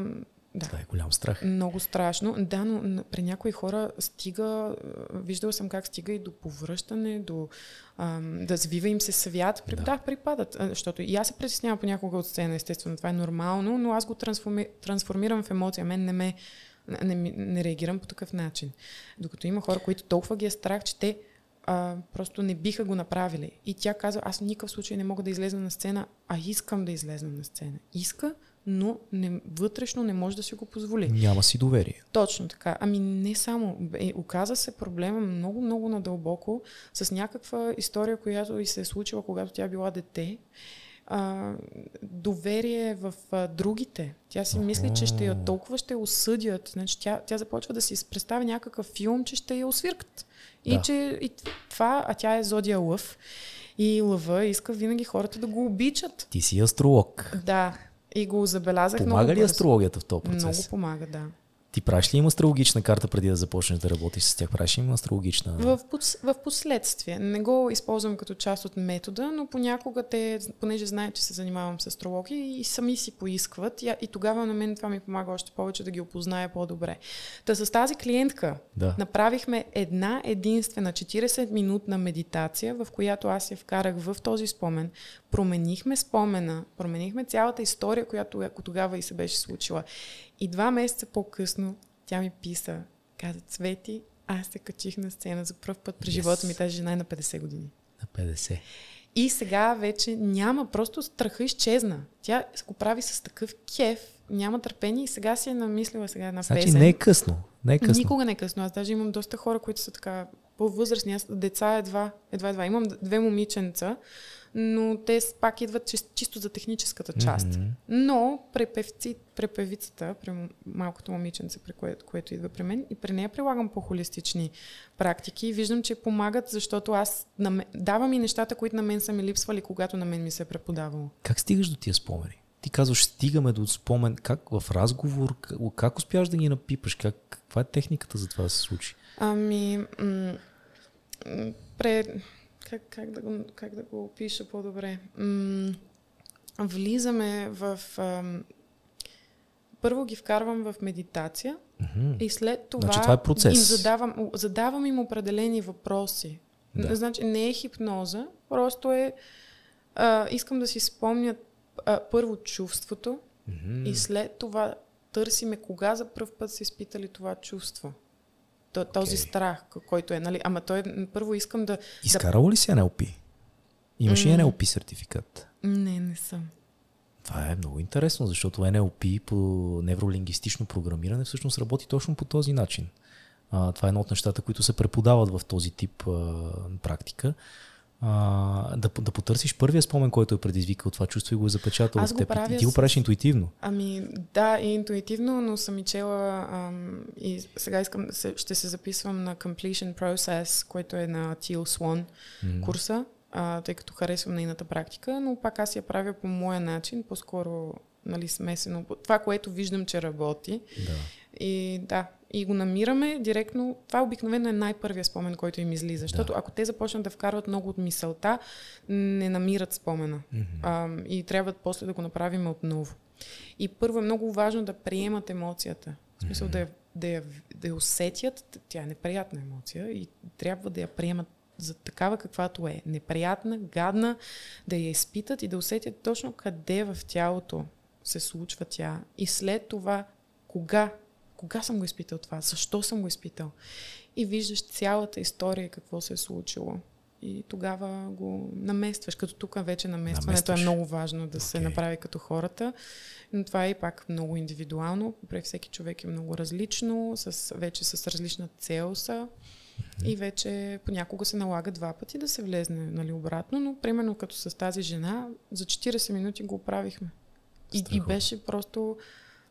да. Това е голям страх. Много страшно. Да, но при някои хора стига, виждала съм как стига и до повръщане, до ам, да завива им се свят. При, да. да, припадат. Защото и аз се притеснявам понякога от сцена, естествено, това е нормално, но аз го трансформи, трансформирам в емоция. Мен не ме не, не, реагирам по такъв начин. Докато има хора, които толкова ги е страх, че те а, просто не биха го направили. И тя казва, аз в никакъв случай не мога да излезна на сцена, а искам да излезна на сцена. Иска, но не, вътрешно не може да си го позволи. Няма си доверие. Точно така. Ами не само. Е, оказа се проблема много, много надълбоко с някаква история, която и се е случила, когато тя била дете. А, доверие в а, другите. Тя си мисли, че ще я толкова ще осъдят. Значи, тя, тя започва да си представи някакъв филм, че ще я освиркат. И да. че и това, а тя е Зодия Лъв. И лъва иска винаги хората да го обичат. Ти си астролог. Да. И го забелязах Помага много ли астрологията в този процес? Много помага, да. Ти правиш ли им астрологична карта преди да започнеш да работиш с тях? Правиш ли им астрологична? В, в последствие. Не го използвам като част от метода, но понякога те, понеже знаят, че се занимавам с астрология и сами си поискват. И, и тогава на мен това ми помага още повече да ги опозная по-добре. Та с тази клиентка да. направихме една единствена 40-минутна медитация, в която аз я вкарах в този спомен. Променихме спомена, променихме цялата история, която тогава и се беше случила. И два месеца по-късно тя ми писа, каза, Цвети, аз се качих на сцена за първ път през yes. живота ми. Тази жена е на 50 години. На 50. И сега вече няма, просто страха изчезна. Тя го прави с такъв кеф, няма търпение и сега си е намислила сега една значи песен. не е късно. Не е късно. Никога не е късно. Аз даже имам доста хора, които са така по-възрастни. Аз деца едва, едва, едва. Имам две момиченца, но те пак идват чисто за техническата част. Mm-hmm. Но при, певци, при певицата, при малкото момиченце, при което, което идва при мен, и при нея прилагам по-холистични практики и виждам, че помагат, защото аз нам... давам и нещата, които на мен са ми липсвали, когато на мен ми се е преподавало. Как стигаш до тия спомени? Ти казваш, стигаме до спомен. Как в разговор, как, успяваш да ги напипаш? Как, каква е техниката за това да се случи? Ами, м- пре, как, как, да го, как да го опиша по-добре? М- влизаме в... Ам, първо ги вкарвам в медитация mm-hmm. и след това значи, това е процес. им задавам, задавам им определени въпроси. Да. Значи не е хипноза, просто е а, искам да си спомнят а, първо чувството mm-hmm. и след това търсиме кога за първ път са изпитали това чувство. Този Окей. страх, който е, нали? Ама той, първо искам да... Изкарала ли си NLP? Имаш ли М. NLP сертификат? Не, не съм. Това е много интересно, защото NLP по невролингвистично програмиране всъщност работи точно по този начин. А, това е едно от нещата, които се преподават в този тип а, практика. А, да, да потърсиш първия спомен, който е предизвикал това чувство и го е запечатал Аз го теб. Правя ти го правиш интуитивно. Ами да, и интуитивно, но съм и чела ам, и сега искам, ще се записвам на Completion Process, който е на Teal Swan М. курса, а, тъй като харесвам нейната практика, но пак аз я правя по моя начин, по-скоро нали, смесено. Това, което виждам, че работи. Да. И да, и го намираме директно. Това обикновено е най-първия спомен, който им излиза. Защото ако те започнат да вкарват много от мисълта, не намират спомена. Мгм. А, и трябва после да го направим отново. И първо е много важно да приемат емоцията. В смисъл да я, да, я, да я усетят. Тя е неприятна емоция и трябва да я приемат за такава каквато е. Неприятна, гадна, да я изпитат и да усетят точно къде в тялото се случва тя. И след това, кога, кога съм го изпитал това, защо съм го изпитал. И виждаш цялата история, какво се е случило. И тогава го наместваш, като тук вече наместването Наместваш. е много важно да се Окей. направи като хората. Но това е и пак много индивидуално. При всеки човек е много различно, с, вече с различна цел са. И вече понякога се налага два пъти да се влезне нали, обратно, но примерно като с тази жена, за 40 минути го оправихме. И, и беше просто...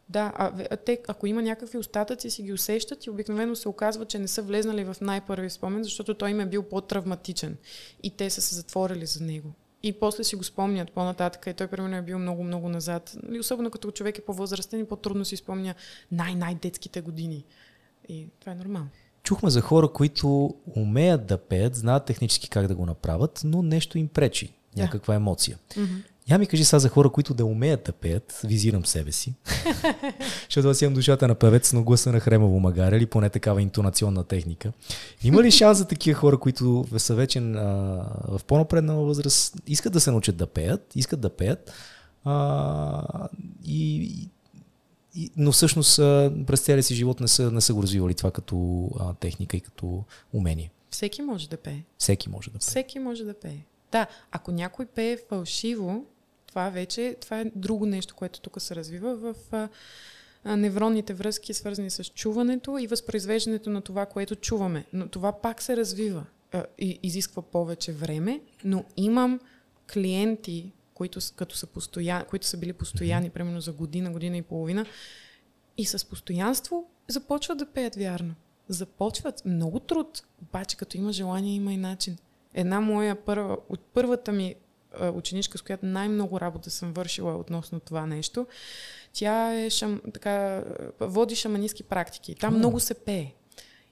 Да, а, те, ако има някакви остатъци, си ги усещат и обикновено се оказва, че не са влезнали в най-първи спомен, защото той им е бил по-травматичен и те са се затворили за него. И после си го спомнят по-нататък и той примерно е бил много-много назад. И особено като човек е по-възрастен и по-трудно си спомня най-най-детските години. И това е нормално. Чухме за хора, които умеят да пеят, знаят технически как да го направят, но нещо им пречи. Да. Някаква емоция. Mm-hmm. Я ми кажи сега за хора, които да умеят да пеят, визирам себе си. Защото аз имам душата на певец, но гласа на хремово магаре или поне такава интонационна техника. Има ли шанс за такива хора, които са вече в по-напреднала възраст, искат да се научат да пеят, искат да пеят, а, и, и, но всъщност през целия си живот не са, не са го развивали това като а, техника и като умение. Всеки може да пее. Всеки може да пее. Всеки може да пее. Да, ако някой пее фалшиво, това вече това е друго нещо, което тук се развива в а, невронните връзки, свързани с чуването и възпроизвеждането на това, което чуваме. Но това пак се развива а, и изисква повече време, но имам клиенти, които, като са постоян, които са били постоянни, примерно за година, година и половина, и с постоянство започват да пеят вярно. Започват много труд, обаче като има желание, има и начин. Една моя първа, от първата ми ученичка, с която най-много работа съм вършила относно това нещо, тя е шам, така, води шаманистски практики. Там А. много се пее.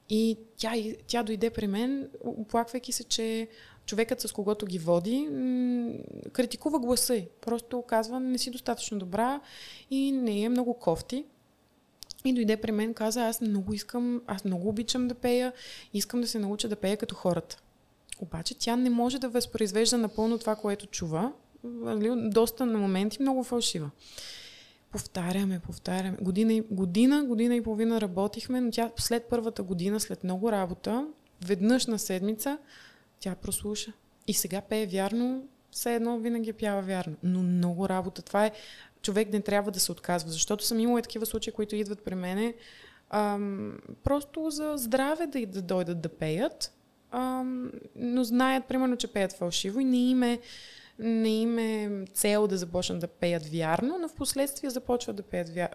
И тя, тя дойде при мен, оплаквайки се, че човекът с когото ги води м- критикува гласа й. Просто казва, не си достатъчно добра и не е много кофти. И дойде при мен, каза, аз много искам, аз много обичам да пея, искам да се науча да пея като хората. Обаче тя не може да възпроизвежда напълно това, което чува. Нали, Доста на моменти много фалшива. Повтаряме, повтаряме. Година, година, година и половина работихме, но тя след първата година, след много работа, веднъж на седмица, тя прослуша. И сега пее вярно, все едно винаги пява вярно. Но много работа. Това е, човек не трябва да се отказва, защото съм имала такива случаи, които идват при мене, ам, просто за здраве да, да дойдат да пеят, но знаят, примерно, че пеят фалшиво и не им е не им е цел да започнат да пеят вярно, но в последствие започват да пеят вя...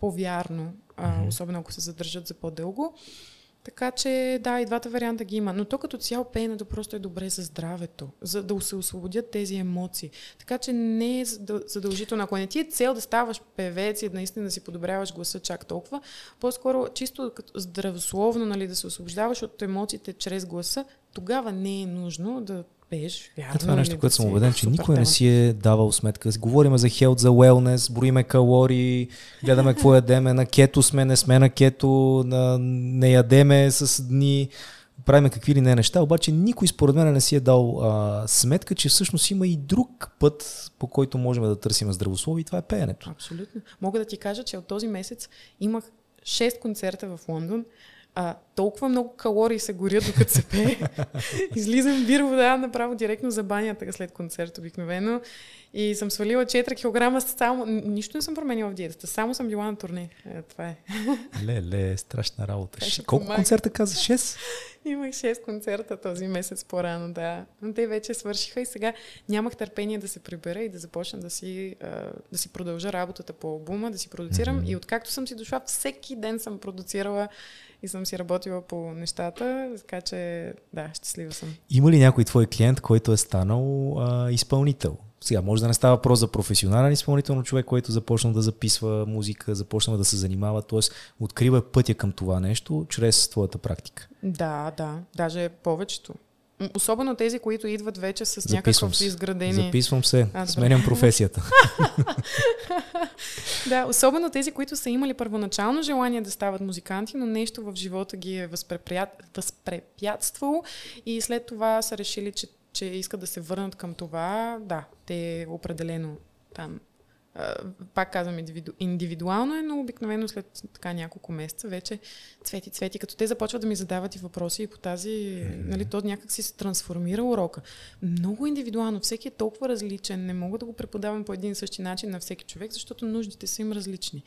по-вярно, а, особено ако се задържат за по-дълго. Така че, да, и двата варианта ги има. Но то като цяло пеенето просто е добре за здравето, за да се освободят тези емоции. Така че не е задъл- задължително. Ако не ти е цел да ставаш певец и наистина да си подобряваш гласа чак толкова, по-скоро чисто като здравословно нали, да се освобождаваш от емоциите чрез гласа, тогава не е нужно да пееш вярно. Това е нещо, което съм убеден, че никой не талант. си е давал сметка. Говориме за хелт, за уелнес, броиме калории, гледаме какво ядеме, на кето сме, не сме на кето, на, не ядеме с дни, правиме какви ли не неща, обаче никой според мен не си е дал а, сметка, че всъщност има и друг път, по който можем да търсим здравословие и това е пеенето. Абсолютно. Мога да ти кажа, че от този месец имах 6 концерта в Лондон. А, толкова много калории се горят, докато се пее. Излизам бир вода направо директно за банята след концерт обикновено. И съм свалила 4 кг само... Нищо не съм променила в диетата, само съм била на турне. Е, това е. Ле, страшна работа. Ш... Колко помага. концерта каза? 6? Имах 6 концерта този месец по-рано, да. Но те вече свършиха и сега нямах търпение да се прибера и да започна да си, да си продължа работата по албума, да си продуцирам. Mm-hmm. И откакто съм си дошла, всеки ден съм продуцирала и съм си работила по нещата, така че да, щастлива съм. Има ли някой твой клиент, който е станал а, изпълнител? Сега, може да не става въпрос за професионален изпълнител, но човек, който започна да записва музика, започна да се занимава, т.е. открива пътя към това нещо чрез твоята практика. Да, да, даже повечето. Особено тези, които идват вече с Записвам някакъв се. изградени... Записвам се, а, сменям професията. да, особено тези, които са имали първоначално желание да стават музиканти, но нещо в живота ги е възпрепятствало и след това са решили, че че искат да се върнат към това, да, те определено там. Пак казвам, индивиду, индивидуално е, но обикновено след така няколко месеца вече цвети, цвети. Като те започват да ми задават и въпроси и по тази, mm-hmm. нали, то някак си се трансформира урока. Много индивидуално, всеки е толкова различен. Не мога да го преподавам по един и същи начин на всеки човек, защото нуждите са им различни.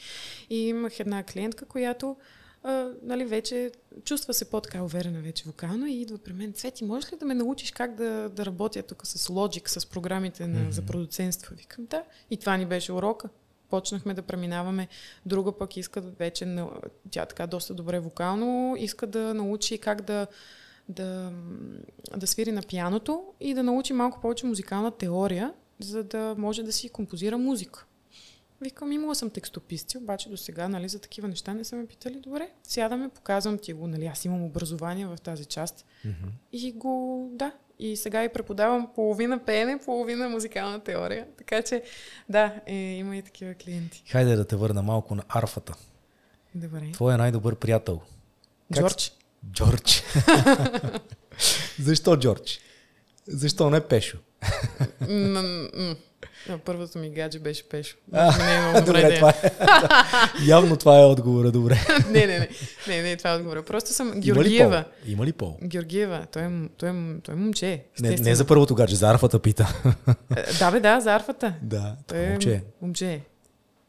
И имах една клиентка, която а, нали, вече чувства се по-така уверена вече вокално и идва при мен. Цвети, можеш ли да ме научиш как да, да работя тук с Logic, с програмите на, mm-hmm. за продуценство? Викам, да. И това ни беше урока. Почнахме да преминаваме. Друга пък иска да вече, тя така доста добре вокално, иска да научи как да, да, да свири на пианото и да научи малко повече музикална теория, за да може да си композира музика. Викам, имала съм текстописци, обаче до сега нали, за такива неща не са ме питали. Добре, сядаме, показвам ти го. Нали, аз имам образование в тази част. Mm-hmm. И го, да. И сега и преподавам половина пеене, половина музикална теория. Така че, да, е, има и такива клиенти. Хайде да те върна малко на арфата. Добре. Твой е най-добър приятел. Как... Джордж. Джордж. Защо Джордж? Защо не Пешо? А, първото ми гадже беше Пешо. А, не е добре, това е. Явно това е отговора, добре. не, не, не, не, не, това е отговора. Просто съм Георгиева. Има ли пол? Има ли пол? Георгиева, той е, той е, той е момче. Не, не за първото гадже, за арфата пита. Е, да, бе, да, за арфата. Да, той е момче. Момче.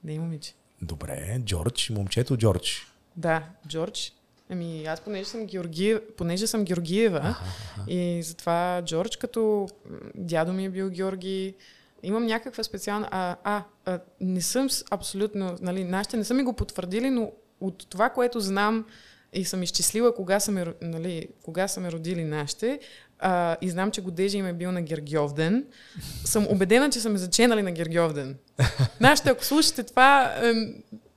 Не момиче. Добре, Джордж, момчето Джордж. Да, Джордж. Ами аз понеже съм, Георгиев, понеже съм Георгиева ага, ага. и затова Джордж като дядо ми е бил Георги, имам някаква специална... А, а, а не съм абсолютно... Нали, нашите не са ми го потвърдили, но от това, което знам и съм изчислила кога са ме, нали, кога са ме родили нашите, а, и знам, че годежи им е бил на Гергьовден, съм убедена, че са ме заченали на Гергьовден. Нашите, ако слушате това,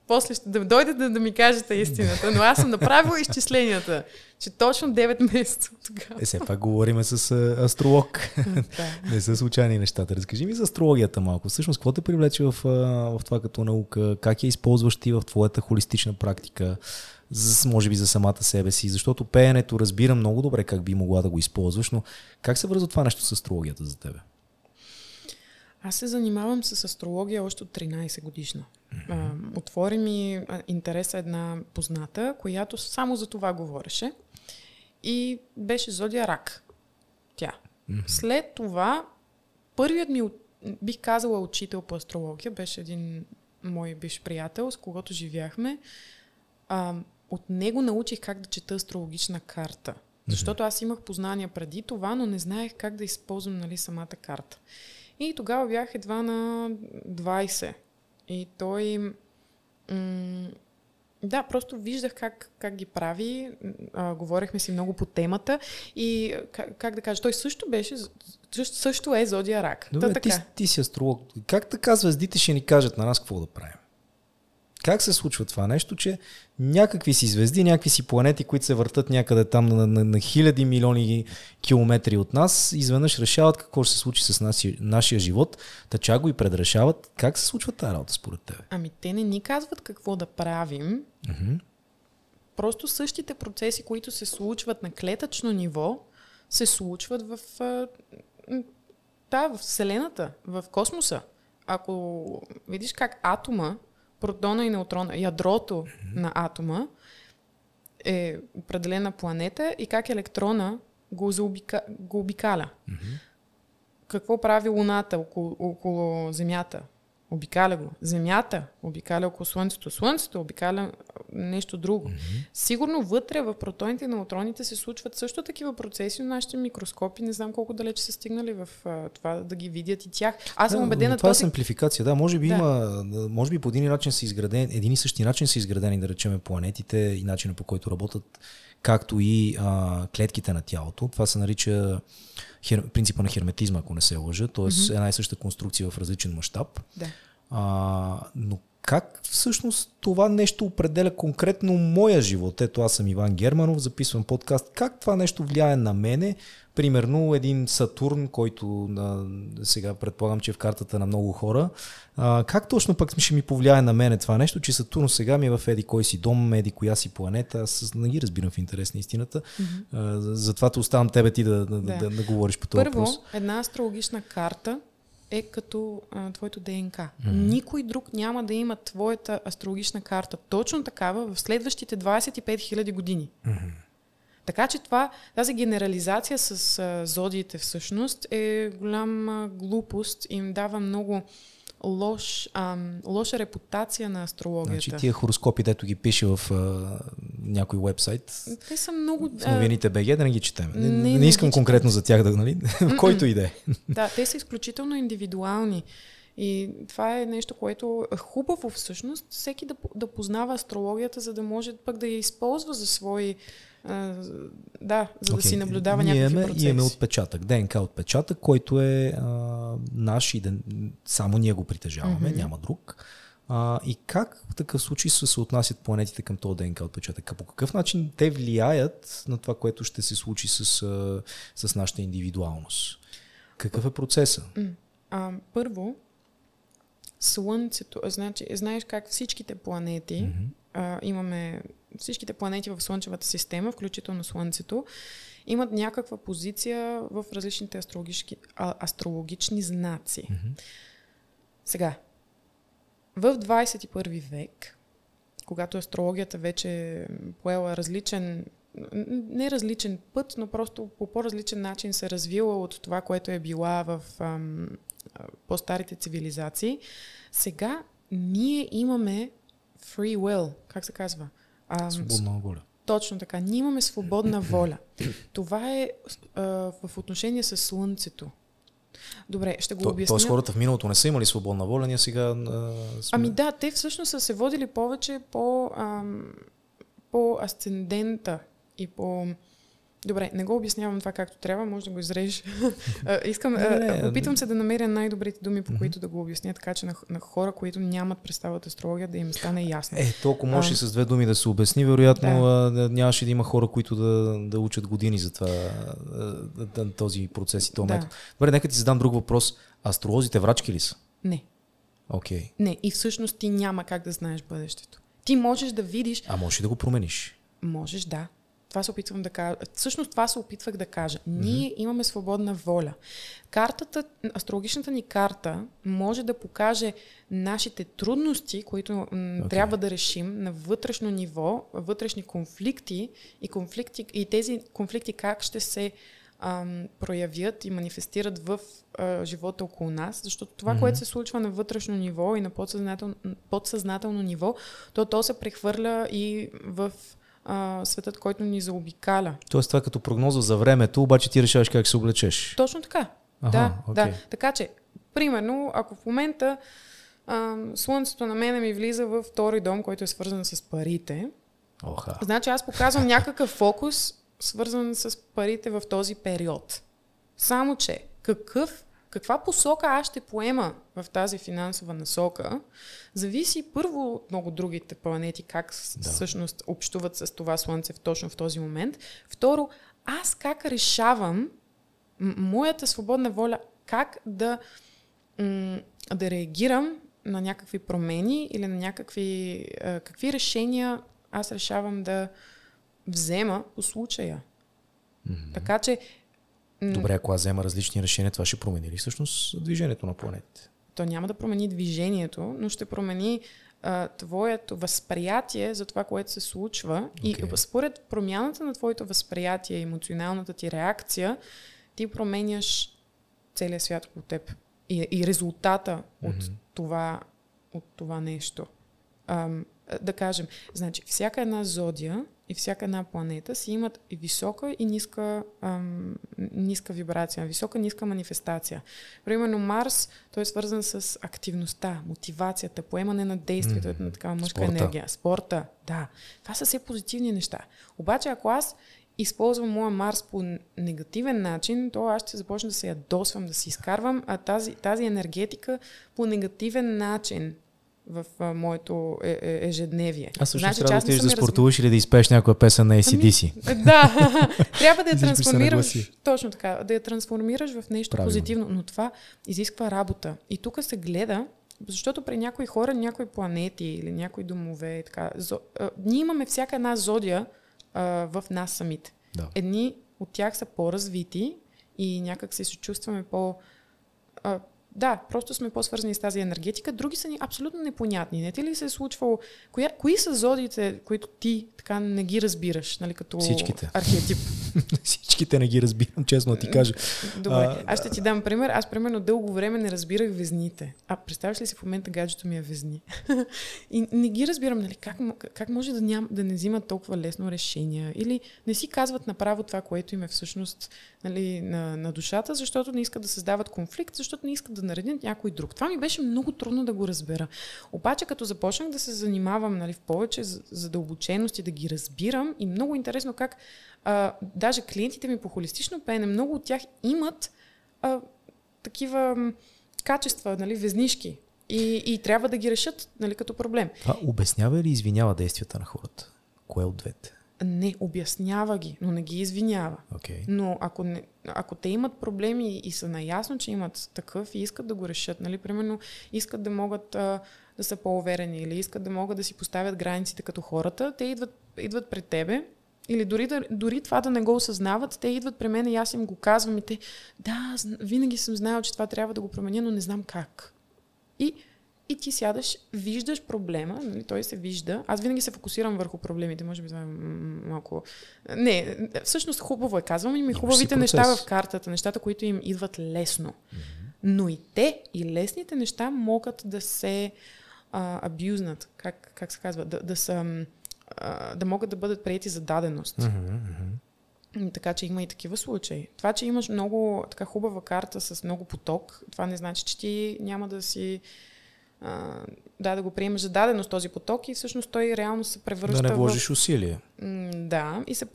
после ще да дойдете да, да ми кажете истината, но аз съм направила изчисленията, че точно 9 месеца тогава. Е, все пак говорим с а, астролог. Не са случайни нещата. Разкажи ми за астрологията малко. Всъщност, какво те привлече в, в това като наука? Как я използваш ти в твоята холистична практика? За, може би за самата себе си, защото пеенето разбира много добре как би могла да го използваш, но как се връзва това нещо с астрологията за тебе? Аз се занимавам с астрология още от 13 годишна. Mm-hmm. отвори ми интереса една позната, която само за това говореше. И беше Зодия Рак. Тя. Mm-hmm. След това, първият ми, бих казала, учител по астрология беше един мой биш приятел, с когото живяхме. А, от него научих как да чета астрологична карта. Защото аз имах познания преди това, но не знаех как да използвам нали, самата карта. И тогава бях едва на 20. И той... М- да, просто виждах как, как ги прави. А, говорихме си много по темата. И как, как да кажа, той също беше, също, също е Зодия Рак. Добре, Та, ти, ти си астролог. Как така звездите ще ни кажат на нас какво да правим? Как се случва това нещо, че някакви си звезди, някакви си планети, които се въртат някъде там на, на, на хиляди милиони километри от нас, изведнъж решават какво ще се случи с нашия, нашия живот, тъча го и предрешават. Как се случва тази работа според теб? Ами те не ни казват какво да правим. Uh-huh. Просто същите процеси, които се случват на клетъчно ниво, се случват в, да, в Вселената, в космоса. Ако видиш как атома протона и неутрона, ядрото mm-hmm. на атома е определена планета и как електрона го, заобика, го обикаля. Мгм. Какво прави Луната около, около Земята? Обикаля го. Земята обикаля около Слънцето. Слънцето обикаля нещо друго. Сигурно вътре в протоните и неутроните се случват също такива процеси, но нашите микроскопи не знам колко далече са стигнали в а, това да ги видят и тях. Аз съм убедена, това е този... самплификация. Да, може би Да. има, може би по един начин са изградени, един и същи начин са изградени, да речеме, планетите и начина по който работят, както и а, клетките на тялото. Това се нарича хер, принципа на херметизма, ако не се лъжа, т.е. Мгм. една и съща конструкция в различен мащаб. Да. А, но как всъщност това нещо определя конкретно моя живот? Ето аз съм Иван Германов, записвам подкаст. Как това нещо влияе на мене? Примерно един Сатурн, който а, сега предполагам, че е в картата на много хора. А, как точно пък ще ми повлияе на мене това нещо, че Сатурн сега ми е в еди кой си дом, еди коя си планета? Аз не ги разбирам в интерес на истината. А, затова те оставам тебе ти да, да, да. Да. да, говориш по този Първо, въпрос. една астрологична карта е като а, твоето ДНК. Никой друг няма да има твоята астрологична карта точно такава в следващите 25 000 години. Така че това, тази генерализация с а, зодиите всъщност е голяма глупост и им дава много лош, ам, лоша репутация на астрологията. Значи тия хороскопи, дето ги пише в а, някой вебсайт, Те са много... в новините БГ, да не ги четем. Не, не, не, не искам ги конкретно за тях, да, нали? който и да е. Да, те са изключително индивидуални. И това е нещо, което е хубаво всъщност, всеки да, да познава астрологията, за да може пък да я използва за свои... А, да, за да си наблюдава ние някакви имаме, процеси. имаме отпечатък, ДНК отпечатък, който е а, наш и да, само ние го притежаваме, Мгм. няма друг. А, и как в такъв случай се съотнасят планетите към този ДНК отпечатък? А по какъв начин те влияят на това, което ще се случи с, а, с нашата индивидуалност? Какъв е процеса? А, първо, Слънцето, значи, знаеш как всичките планети, Мгм. а, имаме всичките планети в Слънчевата система, включително Слънцето, имат някаква позиция в различните астрологически, а, астрологични знаци. Мгм. Сега, в 21 век, когато астрологията вече е поела различен, не различен път, но просто по по-различен начин се развила от това, което е била в ам, по-старите цивилизации, сега ние имаме free will, как се казва? Ам, Свободна воля. точно така. Ние имаме свободна воля. Това е а, в отношение с Слънцето. Добре, ще го То, обясня. тоест хората в миналото не са имали свободна воля, ние сега а, сме... Ами да, те всъщност са се водили повече по, ам, по асцендента и по... Добре, не го обяснявам това както трябва, може да го изрежеш. Искам, а, опитвам се да намеря най-добрите думи, по които да го обясня, така че на, на хора, които нямат представа от астрология, да им стане ясно. Е, толкова може и с две думи да се обясни. Вероятно Да. нямаше да има хора, които да, да учат години за това, този процес и този Да. метод. Добре, нека ти задам друг въпрос. Астролозите врачки ли са? Не, Окей. не. И всъщност ти няма как да знаеш бъдещето. Ти можеш да видиш А можеш да го промениш? Можеш, да. Това се опитвам да кажа. Всъщност това се опитвах да кажа. Ние имаме свободна воля. Картата, астрологичната ни карта може да покаже нашите трудности, които м, Окей. трябва да решим на вътрешно ниво, вътрешни конфликти и, конфликти, и тези конфликти как ще се ам, проявят и манифестират в а, живота около нас, защото това, Мгм. което се случва на вътрешно ниво и на подсъзнателно, подсъзнателно ниво, то то се прехвърля и в а, светът, който ни заобикаля. Тоест това е като прогноза за времето, обаче ти решаваш как се облечеш. Точно така. Аха, да, окей. да. Така че, примерно, ако в момента а, Слънцето на мене ми влиза във втори дом, който е свързан с парите, Оха. значи аз показвам някакъв фокус, свързан с парите в този период. Само, че какъв, каква посока аз ще поема в тази финансова насока, зависи първо много другите планети, как Да. всъщност общуват с това Слънце в точно в този момент. Второ, аз как решавам м- моята свободна воля, как да, м- да реагирам на някакви промени или на някакви а, какви решения аз решавам да взема по случая. Мгм. Така че Добре, ако аз взема различни решения, това ще промени ли всъщност движението на планетите? то няма да промени движението, но ще промени а, твоето възприятие за това, което се случва. Okay. И според промяната на твоето възприятие, емоционалната ти реакция, ти променяш целия свят около теб. И, и резултата mm-hmm. от, това, от това нещо. Ам, да кажем, значи, всяка една зодия и всяка една планета си имат и висока и ниска, ам, ниска вибрация, висока ниска манифестация. Примерно Марс, той е свързан с активността, мотивацията, поемане на действието, mm. на такава мъжка спорта. енергия, спорта. Да, това са все позитивни неща. Обаче, ако аз използвам моя Марс по негативен начин, то аз ще започна да се ядосвам, да си изкарвам а тази, тази енергетика по негативен начин в а, моето е, е, ежедневие. А също значи, трябва да отидеш да спортуваш или да изпееш някоя песен на ACDC. Ами, да, трябва да я трансформираш. Точно така, да я трансформираш в нещо Правильно. позитивно, но това изисква работа. И тук се гледа, защото при някои хора, някои планети или някои домове, така, зо, а, ние имаме всяка една зодия а, в нас самите. Да. Едни от тях са по-развити и някак се чувстваме по... А, да, просто сме по-свързани с тази енергетика. Други са ни абсолютно непонятни. Не ти ли се е случвало? Коя, кои са зодите, които ти така не ги разбираш, нали, като Всичките. архетип? Всичките не ги разбирам, честно ти кажа. Добре, а, аз ще ти дам пример. Аз примерно дълго време не разбирах везните. А представяш ли си в момента гаджето ми е везни? и не ги разбирам, нали, как, как може да, ням, да не взимат толкова лесно решения? Или не си казват направо това, което им е всъщност нали, на, на душата, защото не искат да създават конфликт, защото не искат да наредят някой друг. Това ми беше много трудно да го разбера. Обаче, като започнах да се занимавам нали, в повече задълбоченост и да ги разбирам, и много интересно как а, даже клиентите ми по холистично пеене, много от тях имат а, такива качества, нали, везнишки. И, и трябва да ги решат нали, като проблем. Това обяснява или извинява действията на хората? Кое от двете? Не, обяснява ги, но не ги извинява. Okay. Но ако, не, ако те имат проблеми и са наясно, че имат такъв и искат да го решат, нали, примерно искат да могат а, да са по-уверени или искат да могат да си поставят границите като хората, те идват, идват пред тебе или дори, да, дори това да не го осъзнават, те идват при мен и аз им го казвам и те, да, винаги съм знаел, че това трябва да го променя, но не знам как. И и ти сядаш, виждаш проблема, нали, той се вижда. Аз винаги се фокусирам върху проблемите, може би това е малко... Не, всъщност хубаво е, казвам им и хубавите неща в картата, нещата, които им идват лесно. Mm-hmm. Но и те, и лесните неща могат да се абюзнат, как, как се казва, да, да, са, а, да могат да бъдат прияти за даденост. Mm-hmm. Така че има и такива случаи. Това, че имаш много така хубава карта с много поток, това не значи, че ти няма да си а, да, да го приемеш за даденост този поток и всъщност той реално се превръща Да не вложиш в... усилие. М- да, и се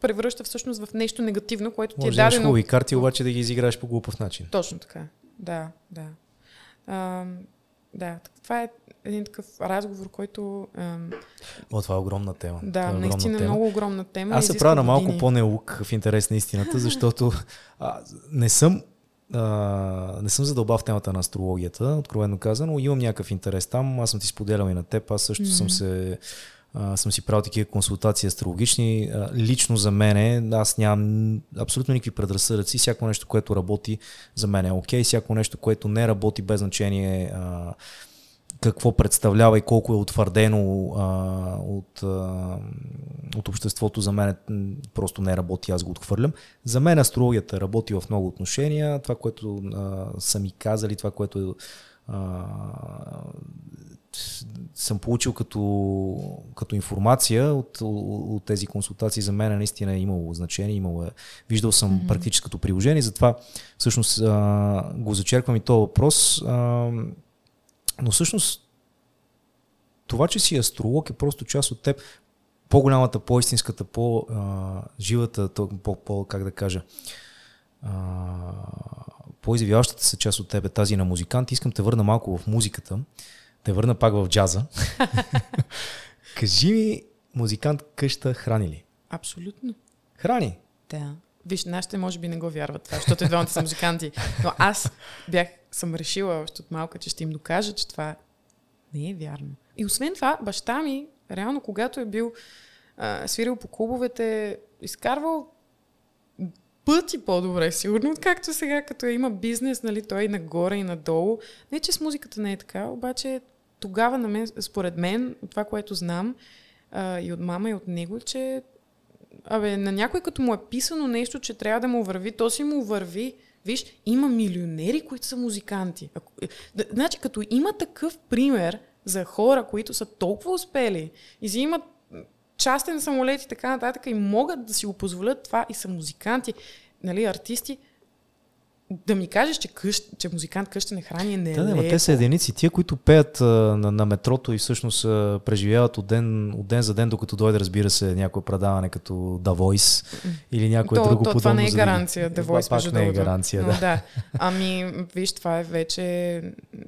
превръща всъщност в нещо негативно, което Може ти е дадено. хубави карти, обаче да ги изиграеш по глупав начин. Точно така. Да, да. А, да, това е един такъв разговор, който... Ам... О, това е огромна тема. Да, е огромна наистина тема. много огромна тема. Аз се правя на малко по-неук в интерес на истината, защото а, не съм а, не съм задълбав в темата на астрологията, откровено казано, имам някакъв интерес там, аз съм ти споделял и на теб, аз също mm-hmm. съм се а, съм си правил такива консултации астрологични. А, лично за мен, аз нямам абсолютно никакви предразсъдъци. Всяко нещо, което работи, за мен е окей. Okay. Всяко нещо, което не работи, без значение а, какво представлява и колко е утвърдено а, от, а, от обществото, за мен просто не работи, аз го отхвърлям. За мен астрологията работи в много отношения. Това, което а, са ми казали, това, което а, съм получил като, като информация от, от, тези консултации, за мен наистина е имало значение, имало е, виждал съм mm-hmm. практическото приложение, затова всъщност а, го зачерквам и този въпрос. А, но всъщност това, че си астролог е просто част от теб. По-голямата, по-истинската, по-живата, по, по, как да кажа, по-изявяващата се част от теб е тази на музикант. Искам те върна малко в музиката, те върна пак в джаза. Кажи ми, музикант къща храни ли? Абсолютно. Храни? Да. Виж, нашите може би не го вярват това, защото и двамата са музиканти. Но аз бях, съм решила още от малка, че ще им докажа, че това не е вярно. И освен това, баща ми, реално, когато е бил а, свирил по клубовете, изкарвал пъти по-добре, сигурно, както сега, като има бизнес, нали, той и нагоре и надолу. Не, че с музиката не е така, обаче тогава на мен, според мен, от това, което знам а, и от мама и от него, че абе, на някой като му е писано нещо, че трябва да му върви, то си му върви. Виж, има милионери, които са музиканти. Ако, е, значи, като има такъв пример за хора, които са толкова успели и си имат частен самолет и така нататък и могат да си го позволят това и са музиканти, нали, артисти, да ми кажеш, че, къщ, че музикант къща не храни не е Да, да, те са единици. Тия, които пеят а, на, на метрото и всъщност а, преживяват от ден, от ден за ден, докато дойде, разбира се, някое предаване като The Voice или някое то, друго то. Това не е гаранция, The Voice, Пак не е гаранция, Но, да. да. Ами, виж, това е вече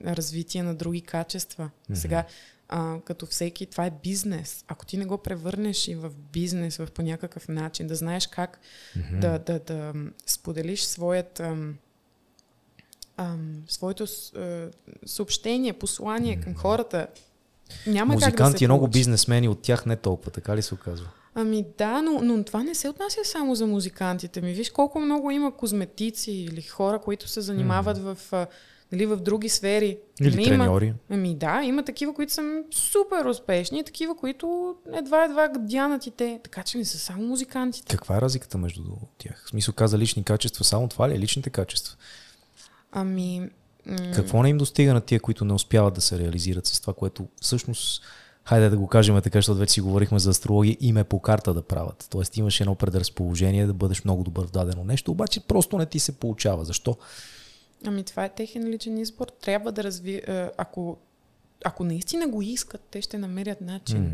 развитие на други качества. Mm-hmm. Сега, а, като всеки, това е бизнес. Ако ти не го превърнеш и в бизнес в по някакъв начин, да знаеш как mm-hmm. да, да, да споделиш своят... Ам, ам, своето а, съобщение, послание към хората. Няма Музиканти как да се и много бизнесмени от тях не толкова, така ли се оказва? Ами да, но, но това не се отнася само за музикантите ми. Виж колко много има козметици или хора, които се занимават mm. в, нали, в други сфери. Или Нали, треньори. Има, ами да, има такива, които са супер успешни и такива, които едва-едва дянат и те. Така че не са само музикантите. Каква е разликата между тях? В смисъл каза лични качества, само това ли е личните качества? Ами... м- Какво не им достига на тия, които не успяват да се реализират с това, което всъщност, хайде да го кажем така, защото вече си говорихме за астрология, им е по карта да правят. Тоест имаш едно предразположение да бъдеш много добър в дадено нещо, обаче просто не ти се получава. Защо? Ами това е техен личен избор. Трябва да разви... а, Ако, ако наистина го искат, те ще намерят начин. М.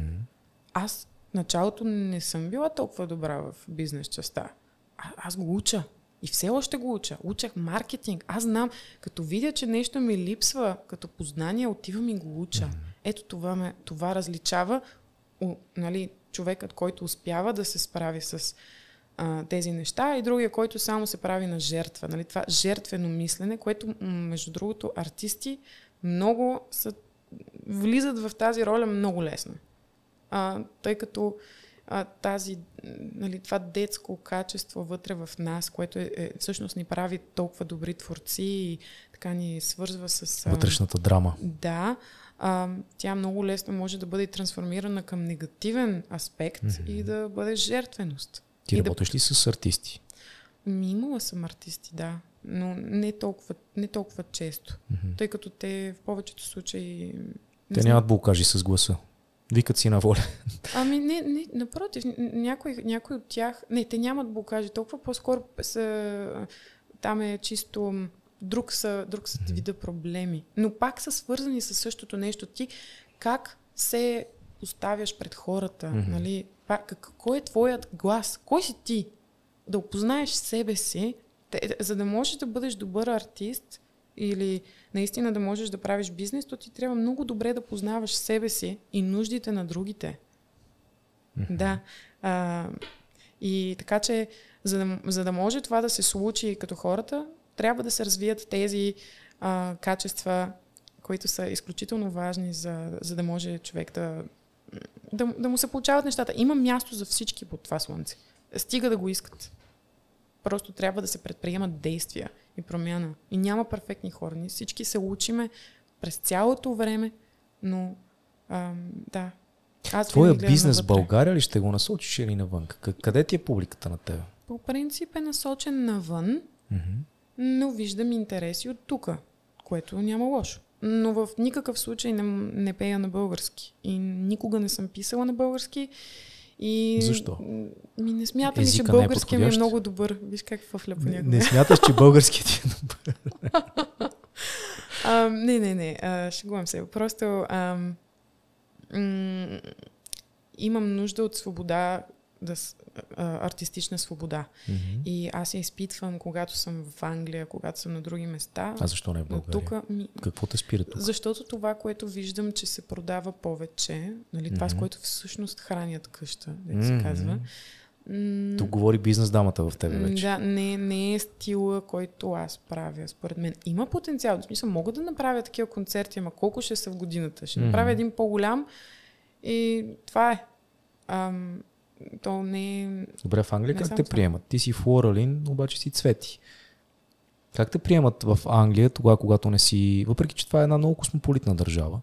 Аз началото не съм била толкова добра в бизнес частта. А, аз го уча. И все още го уча. Учах маркетинг. Аз знам, като видя, че нещо ми липсва като познание, отивам и го уча. Ето това, ме, това различава о, нали, човекът, който успява да се справи с а, тези неща и другия, който само се прави на жертва. Нали, това жертвено мислене, което, между другото, артисти много са, влизат в тази роля много лесно. А, тъй като а, тази, нали, това детско качество вътре в нас, което е, е, всъщност ни прави толкова добри творци и така ни свързва с... а, Вътрешната драма. Да, а, тя много лесно може да бъде трансформирана към негативен аспект Мгм. и да бъде жертвеност. Ти И да- работиш ли с артисти? Ми, имала съм артисти, да, но не толкова, не толкова често, Мгм. тъй като те в повечето случаи... Те нямат булкажи с гласа. Викат си на воля. Ами не, не напротив, някой, някой от тях... Не, те нямат блокажи, толкова по-скоро са... Там е чисто друг са, друг са вида проблеми. Но пак са свързани с същото нещо. Ти как се поставяш пред хората, Мгм. нали? Пак, кой е твоят глас? Кой си ти? Да опознаеш себе си, те- за да можеш да бъдеш добър артист или наистина да можеш да правиш бизнес, то ти трябва много добре да познаваш себе си и нуждите на другите. Да. А, и така че, за да, за да може това да се случи като хората, трябва да се развият тези а, качества, които са изключително важни, за, за да може човек да, да, да му се получават нещата. Има място за всички под това слънце. Стига да го искат. Просто трябва да се предприемат действия и промяна. И няма перфектни хора. Ние всички се учиме през цялото време, но ам, да. Аз Твоя бизнес в. България ли ще го насочиш или навън? Къде ти е публиката на тебе? По принцип е насочен навън, Мгм. но виждам интереси от тук, което няма лошо. Но в никакъв случай не, не пея на български. И никога не съм писала на български. И, Защо? Ми не смятам, ли, че Езика не е ми е много добър. Виж как фъфля понякога. Не смяташ, че българският ти е добър. А, не, не, не. А, шегувам се. Просто ам, м- имам нужда от свобода, да, а, артистична свобода. Мгм. И аз я изпитвам, когато съм в Англия, когато съм на други места. А защо не в България? тук, ми, Какво те спира тук? защото това, което виждам, че се продава повече, нали, това, с което всъщност хранят къща, да се казва. м, Тук говори бизнес дамата в тебе вече. Да, не, не е стила, който аз правя, според мен. Има потенциал. В смисъл, мога да направя такива концерти, ама колко ще са в годината? Ще Мгм. направя един по-голям и това е. Ам, то не е... Добре, в Англия как те сам. приемат? Ти си Флоралин, обаче си Цвети. Как те приемат в Англия тогава, когато не си... Въпреки, че това е една много космополитна държава,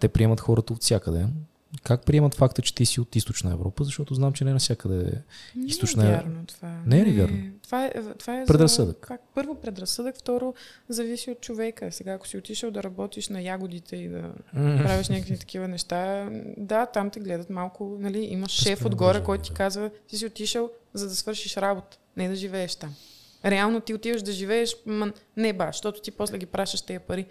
те приемат хората от всякъде. Как приемат факта, че ти си от източна Европа? Защото знам, че не навсякъде Не източна е вярно това. Не е ли вярно? Това е, това е Предразсъдък. За, пак, първо предразсъдък, второ зависи от човека. Сега, ако си отишъл да работиш на ягодите и да правиш някакви такива неща, да, там те гледат малко, нали, имаш шеф отгоре, който ти казва, ти си отишъл за да свършиш работа, не да живееш там. Реално ти отиваш да живееш, ма не баш, защото ти после ги пращаш тези пари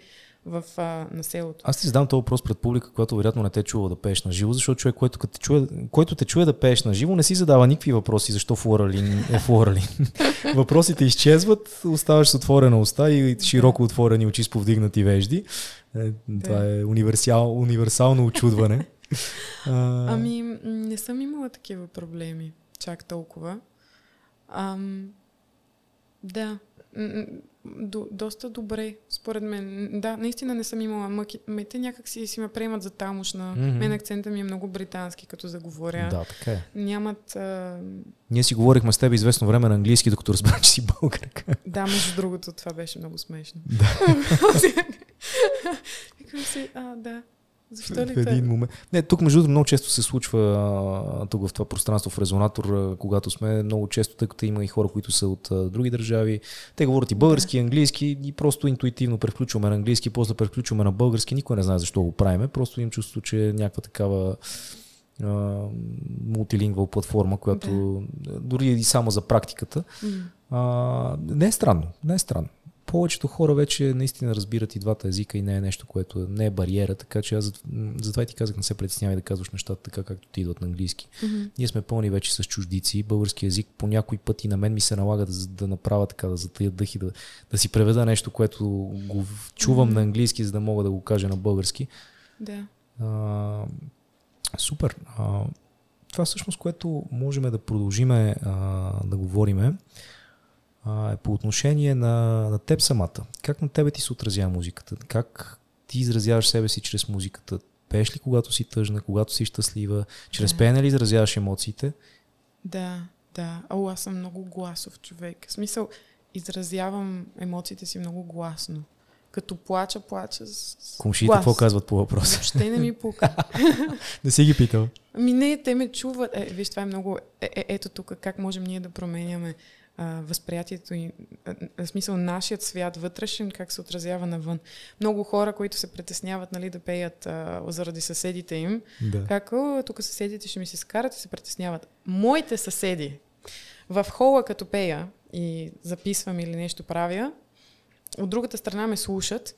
в, а, на селото. Аз ти задам този въпрос пред публика, която вероятно не те чува да пееш на живо, защото човек, който, те чуе, който те чуе да пееш на живо, не си задава никакви въпроси, защо флоралин е флоралин. Въпросите изчезват, оставаш с отворена уста и широко отворени очи с повдигнати вежди. Е, Това е универсал, универсално очудване. А, Ами, не съм имала такива проблеми, чак толкова. Ам, да, до, доста добре, според мен. Да, наистина не съм имала мъки. Ме, те някак си, си ме приемат за тамошна. Мгм. Мен акцента ми е много британски, като заговоря. Да, така е. Нямат... А, Ние си говорихме с теб известно време на английски, докато разбрах, че си българка. да, между другото, това беше много смешно. Да. Викам си, а, да. Защо ли в един момент. Не, тук между другото много често се случва тук в това пространство в резонатор, когато сме много често, тъй като има и хора, които са от а, други държави. Те говорят и български, и английски и просто интуитивно превключваме на английски, после превключваме на български. Никой не знае защо го правиме. Просто им чувство, че е някаква такава а, мултилингвал платформа, която дори и само за практиката. А, не е странно, не е странно. Повечето хора вече наистина разбират и двата езика и не е нещо, което не е бариера, така че аз затова ти казах, не се притеснявай да казваш нещата така, както ти идват на английски. Мгм. Ние сме пълни вече с чуждици. Български язик по някой път и на мен ми се налага да, да направя така, да затая дъх и да, да си преведа нещо, което го чувам Мгм. на английски, за да мога да го кажа на български. Да. А, супер. А, това всъщност, което можем да продължиме а, да говориме, а, е по отношение на, на теб самата. Как на тебе ти се отразява музиката? Как ти изразяваш себе си чрез музиката? Пееш ли когато си тъжна, когато си щастлива? Чрез Да. пеене ли изразяваш емоциите? Да, да. О, аз съм много гласов човек. В смисъл, изразявам емоциите си много гласно. Като плача, плача с Комшите какво казват по въпроса? Въобще не ми пука. Не си ги питал. Ами не, те ме чуват. Е, виж, това е много... Е, е, ето тук как можем ние да променяме а, възприятието и в смисъл нашият свят вътрешен, как се отразява навън. Много хора, които се притесняват нали, да пеят а, заради съседите им, Да. как, о, тук съседите ще ми се скарат и се притесняват. Моите съседи в хола, като пея и записвам или нещо правя, от другата страна ме слушат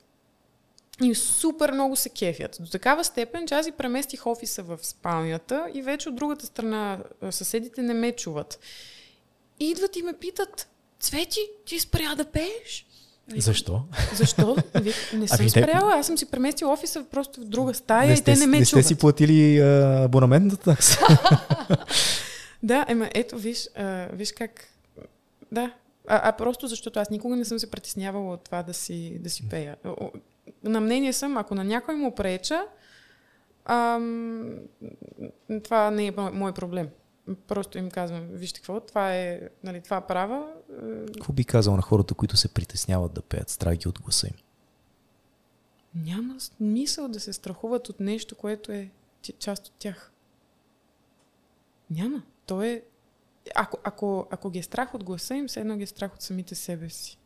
и супер много се кефят. До такава степен, че аз и преместих офиса в спалнята и вече от другата страна съседите не ме чуват. И идват и ме питат, Цвети, ти спря да пееш? Защо? Защо? Не съм Ами спряла, аз съм си преместил офиса просто в друга стая не и те не ме не чуват. сте си платили а, абонаментната такса? Да, ема ето, виж, а, виж как... Да, а, а просто защото аз никога не съм се притеснявала от това да си, да си пея. На мнение съм, ако на някой му преча, ам, това не е мо- мой проблем. Просто им казвам, вижте какво, това е, нали, това права. е, Какво би казал на хората, които се притесняват да пеят, страх ги от гласа им? Няма смисъл да се страхуват от нещо, което е част от тях. Няма. То е... Ако, ако, ако ги е страх от гласа им, все едно ги е страх от самите себе си.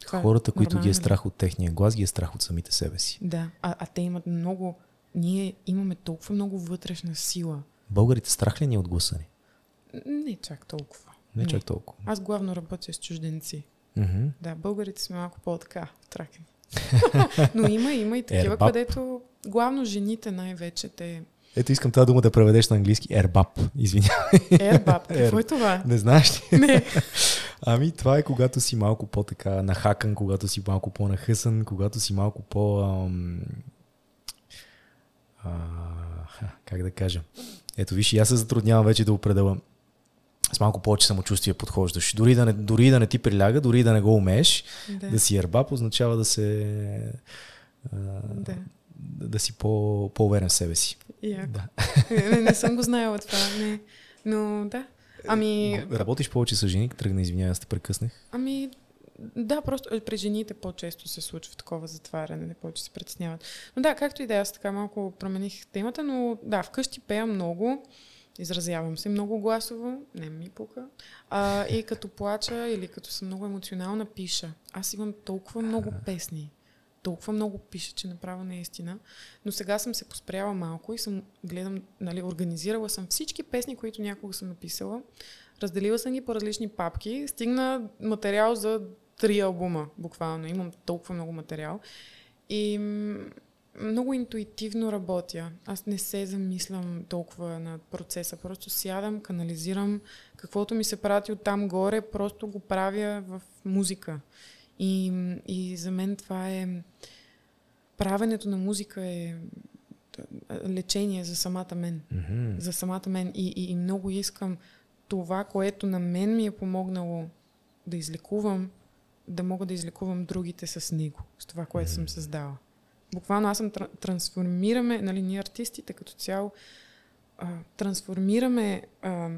Това е Хората, които ги е страх от техния глас, ги е страх от самите себе си. Да. А, а те имат много... Ние имаме толкова много вътрешна сила. Българите страх ли ни от гласа ни? Не чак толкова. Не, чак толкова. Аз главно работя с чужденци. Мгм. Да, българите сме малко по-така, тракени. Но има, има и такива, Ербап. където главно жените най-вече те... Ето искам тази дума да преведеш на английски. Ербап, извинявай. Ербаб, какво е това? Не знаеш ли? Не. Ами това е когато си малко по-така нахакан, когато си малко по-нахъсан, когато си малко по... Ам... А, как да кажа? Ето виж, и аз се затруднявам вече да определя. С малко повече самочувствие подхождаш. Дори да не, дори да не ти приляга, дори да не го умееш, Да. да си ербап означава да се... А, Да. да, си по, по-уверен в себе си. Яко. Да. Не, не съм го знаела това, не. Но да. Ами, Работиш повече с жени, тръгна, извинявай, аз те прекъснах. ами, да, просто при жените по-често се случва такова затваряне, не повече се притесняват. Но да, както и да, е, аз така малко промених темата, но да, вкъщи пея много, изразявам се много гласово, не ми пука. А, и като плача или като съм много емоционална, пиша. Аз имам толкова много песни толкова много пише, че направо не е. Но сега съм се поспряла малко и съм гледам, нали, организирала съм всички песни, които някога съм написала. Разделила съм ги по различни папки. Стигна материал за три албума, буквално. Имам толкова много материал. И много интуитивно работя. Аз не се замислям толкова на процеса. Просто сядам, канализирам каквото ми се прати от там горе, просто го правя в музика. И, и за мен това е... Правенето на музика е лечение за самата мен. Mm-hmm. За самата мен. И, и, и много искам това, което на мен ми е помогнало да излекувам, да мога да излекувам другите с него, с това, което mm-hmm. съм създала. Буквално аз съм трансформираме, нали, ние артистите като цяло, а, трансформираме а,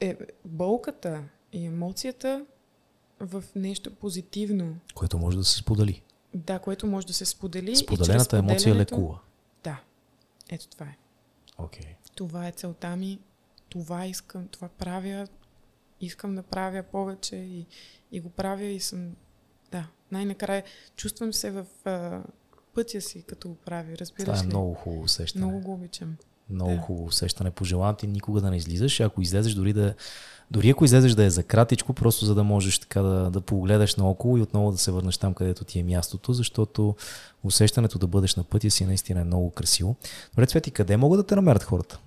е, болката и емоцията в нещо позитивно. Което може да се сподели. Да, което може да се сподели. Споделената емоция лекува. Да. Ето това е. Okay. Това е целта ми. Това искам, това правя. Искам да правя повече и, и го правя и съм... Да, най-накрая чувствам се в а, пътя си, като го правя. Разбираш Това е ли? много хубаво усещане. Много го обичам. Много да. хубаво усещане. Пожелавам ти никога да не излизаш. Ако излезеш, дори да дори ако излезеш да е за кратичко, просто за да можеш така да, да погледаш наоколо и отново да се върнеш там, където ти е мястото, защото усещането да бъдеш на пътя си наистина е много красиво. Добре, Цвети, къде могат да те намерят хората?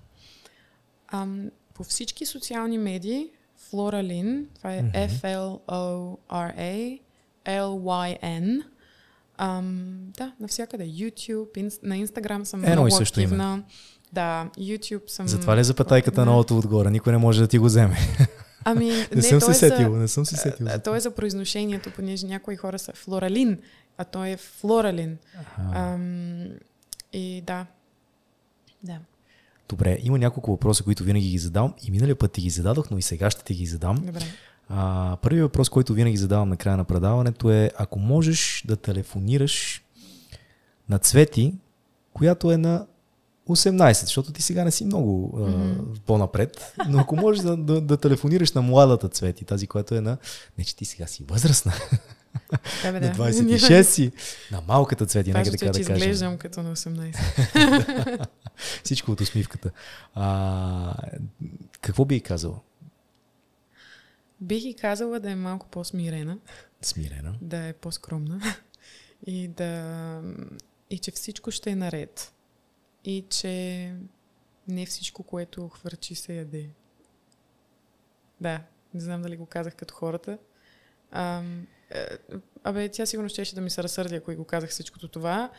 Ам, по всички социални медии, Флора Лин, това е mm-hmm. F-L-O-R-A, L-Y-N. Ам, да, навсякъде. YouTube, инс, на Instagram съм Ено много активна. Име. Да, YouTube съм... Затова ли е запетайката на новото отгоре? Никой не може да ти го вземе. Ами, не, не съм се сетил, не съм се сетил. То е за произношението, понеже някои хора са флоралин, а той е флоралин. Ам, и да. Да. Добре, има няколко въпроса, които винаги ги задавам. И миналия път ти ги зададох, но и сега ще ти ги задам. Добре. А, първият въпрос, който винаги задавам на края на предаването е, ако можеш да телефонираш на Цвети, която е на 18, защото ти сега не си много mm-hmm. по-напред, но ако можеш да, да, да телефонираш на младата Цвети, тази, която е на... Не, че ти сега си възрастна. Да, бе, да. на 26 си, на малката Цвети, нека така да кажем. изглеждам като на 18. Всичко от усмивката. А, какво би казала? Бих и казала да е малко по-смирена. Смирена. Да е по-скромна. И да... И че всичко ще е наред и че не всичко, което хвърчи, се яде. Да, не знам дали го казах като хората. А, е, абе, тя сигурно щеше да ми се разсърди, ако и го казах всичкото това.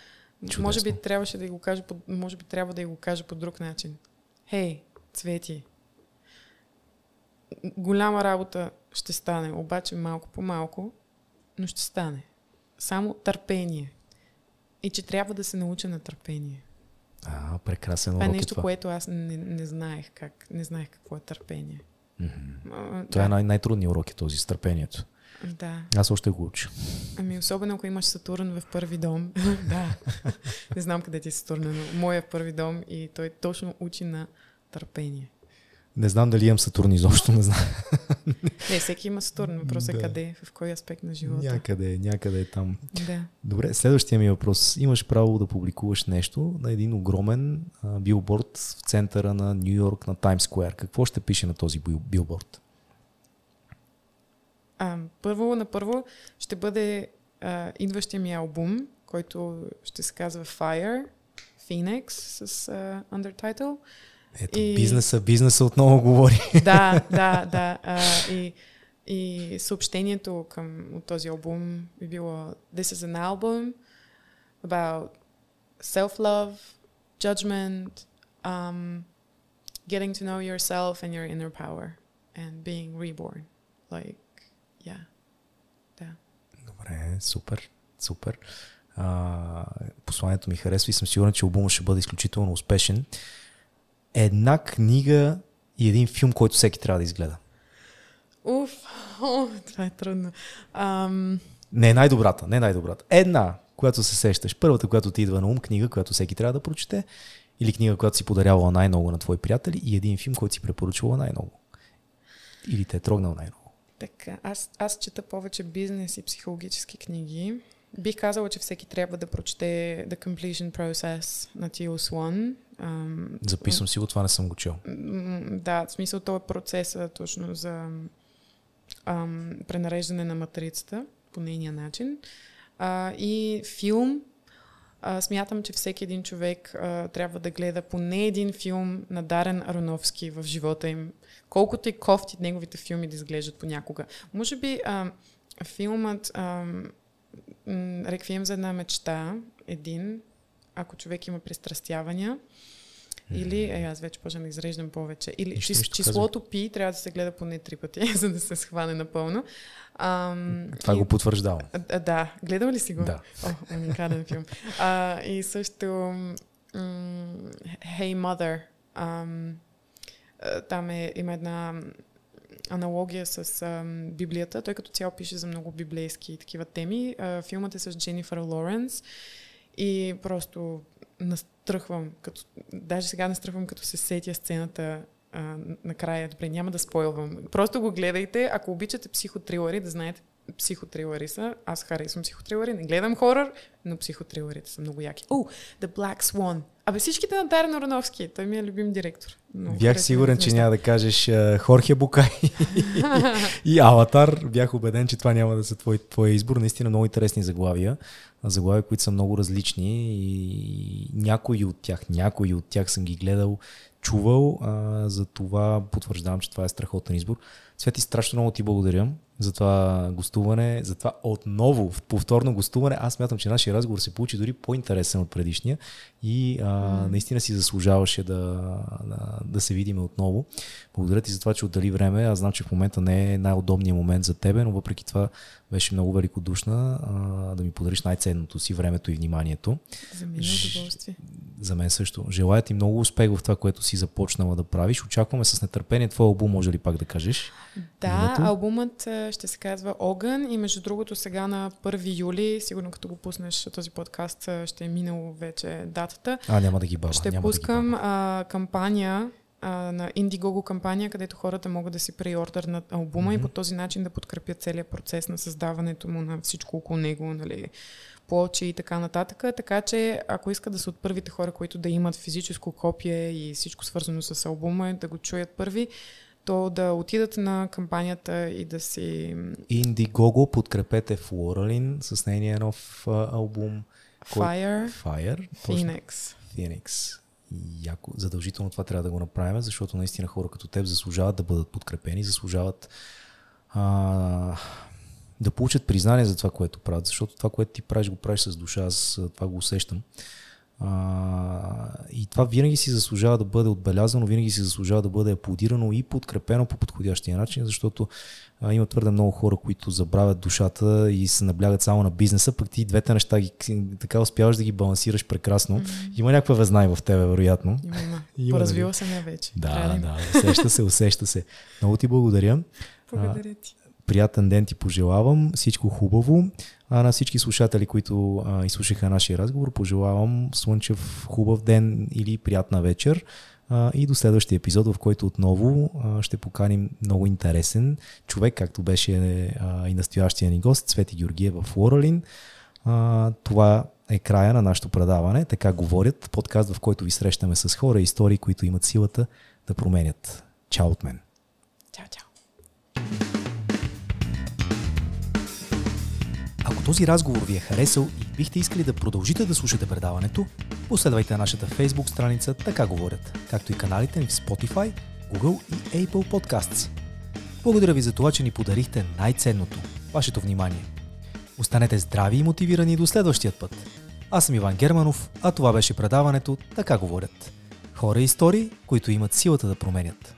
Чудесно. Може би трябваше да го кажа, по, може би трябва да го кажа по друг начин. Хей, Цвети, голяма работа ще стане, обаче малко по малко, но ще стане. Само търпение. И че трябва да се науча на търпение. А, прекрасен урок това е нещо, това. което аз не, не знаех как, не знаех какво е търпение. Mm-hmm. А, това е да. е най- най-трудният урок е този, с търпението. Да. Аз още го уча. Ами, особено ако имаш Сатурн в първи дом. да. не знам къде ти е Сатурн, но моя в първи дом и той точно учи на търпение. Не знам дали имам Сатурн изобщо, не знам. не, всеки има Сатурн. Въпросът е да. къде, в кой аспект на живота. Някъде, някъде е там. Да. Добре, следващия ми въпрос. Имаш право да публикуваш нещо на един огромен а, билборд в центъра на Нью Йорк, на Таймс Сквер. Какво ще пише на този билборд? А, първо, на първо ще бъде а, идващия ми албум, който ще се казва Fire, Phoenix с а, undertitle. Ето, и... бизнеса, бизнеса отново говори. Да, да, да. А, и, и съобщението към от този албум би било This is an album about self-love, judgment, um, getting to know yourself and your inner power and being reborn. Like, yeah. Да. Добре, супер, супер. А, посланието ми харесва и съм сигурен, че албумът ще бъде изключително успешен една книга и един филм, който всеки трябва да изгледа? Уф, о, това е трудно. Ам... Не е най-добрата, не е най-добрата. Една, която се сещаш. Първата, която ти идва на ум, книга, която всеки трябва да прочете. Или книга, която си подарявала най-много на твои приятели. И един филм, който си препоръчвала най-много. Или те е трогнал най-много. Така, аз, аз чета повече бизнес и психологически книги. Бих казала, че всеки трябва да прочете The Completion Process на Тил Слон. Записвам си го, това не съм го чел. Да, в смисъл това е процеса точно за ам, пренареждане на матрицата по нейния начин. А, и филм. А, смятам, че всеки един човек а, трябва да гледа поне един филм на Дарен Ароновски в живота им. Колкото и кофти неговите филми да изглеждат понякога. Може би а, филмът а, Реквием за една мечта, един, ако човек има пристрастявания, или, е, аз вече почвам да изреждам повече. Или нищо, чис, нищо числото пи трябва да се гледа поне три пъти, за да се схване напълно. Ам, Това и, го потвърждавам. А, да, гледал ли си го? Да. О, уникален филм. А, и също м- Hey Mother. Ам, там е, има една аналогия с а, Библията. Той като цяло пише за много библейски такива теми. А, филмът е с Дженнифър Лоренс и просто настръхвам, като, даже сега настръхвам, като се сетя сцената а, накрая. Добре, няма да спойлвам. Просто го гледайте. Ако обичате психотрилъри, да знаете, психотрилъри са. Аз харесвам психотрилъри, не гледам хорър, но психотрилърите са много яки. О, The Black Swan. Абе всичките на Дарен Ароновски. Той ми е любим директор. Много Бях сигурен, че няма да кажеш Хорхе Букай и Аватар. Бях убеден, че това няма да са твой, твой избор. Наистина много интересни заглавия. Заглавия, които са много различни и някои от тях, някои от тях съм ги гледал, чувал. А, за това потвърждавам, че това е страхотен избор. Свети, страшно много ти благодаря за това гостуване, за това отново повторно гостуване. Аз мятам, че нашия разговор се получи дори по-интересен от предишния и а, mm. наистина си заслужаваше да, да, да се видим отново. Благодаря ти за това, че отдали време. Аз знам, че в момента не е най-удобният момент за тебе, но въпреки това беше много великодушна а, да ми подариш най-ценното си времето и вниманието. За мен е удоволствие. За мен също. Желая ти много успех в това, което си започнала да правиш. Очакваме с нетърпение твой албум, може ли пак да кажеш? Да, името? албумът ще се казва Огън и между другото сега на 1 юли, сигурно като го пуснеш този подкаст, ще е минало вече датата. А, няма да ги бава. Ще няма пускам да ги а, кампания а, на Indiegogo кампания, където хората могат да си преордърнат албума mm-hmm. и по този начин да подкрепят целият процес на създаването му на всичко около него, нали, плочи и така нататък. Така че, ако искат да са от първите хора, които да имат физическо копие и всичко свързано с албума, да го чуят първи, то да отидат на кампанията и да си... Indiegogo, подкрепете Флоралин с нейния нов а, албум. Fire. Fire. Phoenix. Phoenix. Яко. Задължително това трябва да го направим, защото наистина хора като теб заслужават да бъдат подкрепени, заслужават а, да получат признание за това, което правят, защото това, което ти правиш, го правиш с душа, аз това го усещам. А, и това винаги си заслужава да бъде отбелязано, винаги си заслужава да бъде аплодирано и подкрепено по подходящия начин, защото а, има твърде много хора, които забравят душата и се наблягат само на бизнеса, пък ти двете неща ги, така успяваш да ги балансираш прекрасно. Mm-hmm. Има някаква везнай в тебе, вероятно. Има, има. има Поразвила се ме вече. Да, да, да, усеща се, усеща се. Много ти благодаря. Благодаря ти. Приятен ден ти пожелавам, всичко хубаво. А на всички слушатели, които а, изслушаха нашия разговор, пожелавам слънчев хубав ден или приятна вечер. А, и до следващия епизод, в който отново а, ще поканим много интересен човек, както беше а, и настоящия ни гост, Цвети Георгиев в Лоралин. А, това е края на нашето предаване. Така говорят. Подкаст, в който ви срещаме с хора и истории, които имат силата да променят. Чао от мен. Този разговор ви е харесал и бихте искали да продължите да слушате предаването, последвайте нашата Facebook страница Така говорят, както и каналите ни в Spotify, Google и Apple Podcasts. Благодаря ви за това, че ни подарихте най-ценното – вашето внимание. Останете здрави и мотивирани до следващия път. Аз съм Иван Германов, а това беше предаването Така говорят. Хора и истории, които имат силата да променят.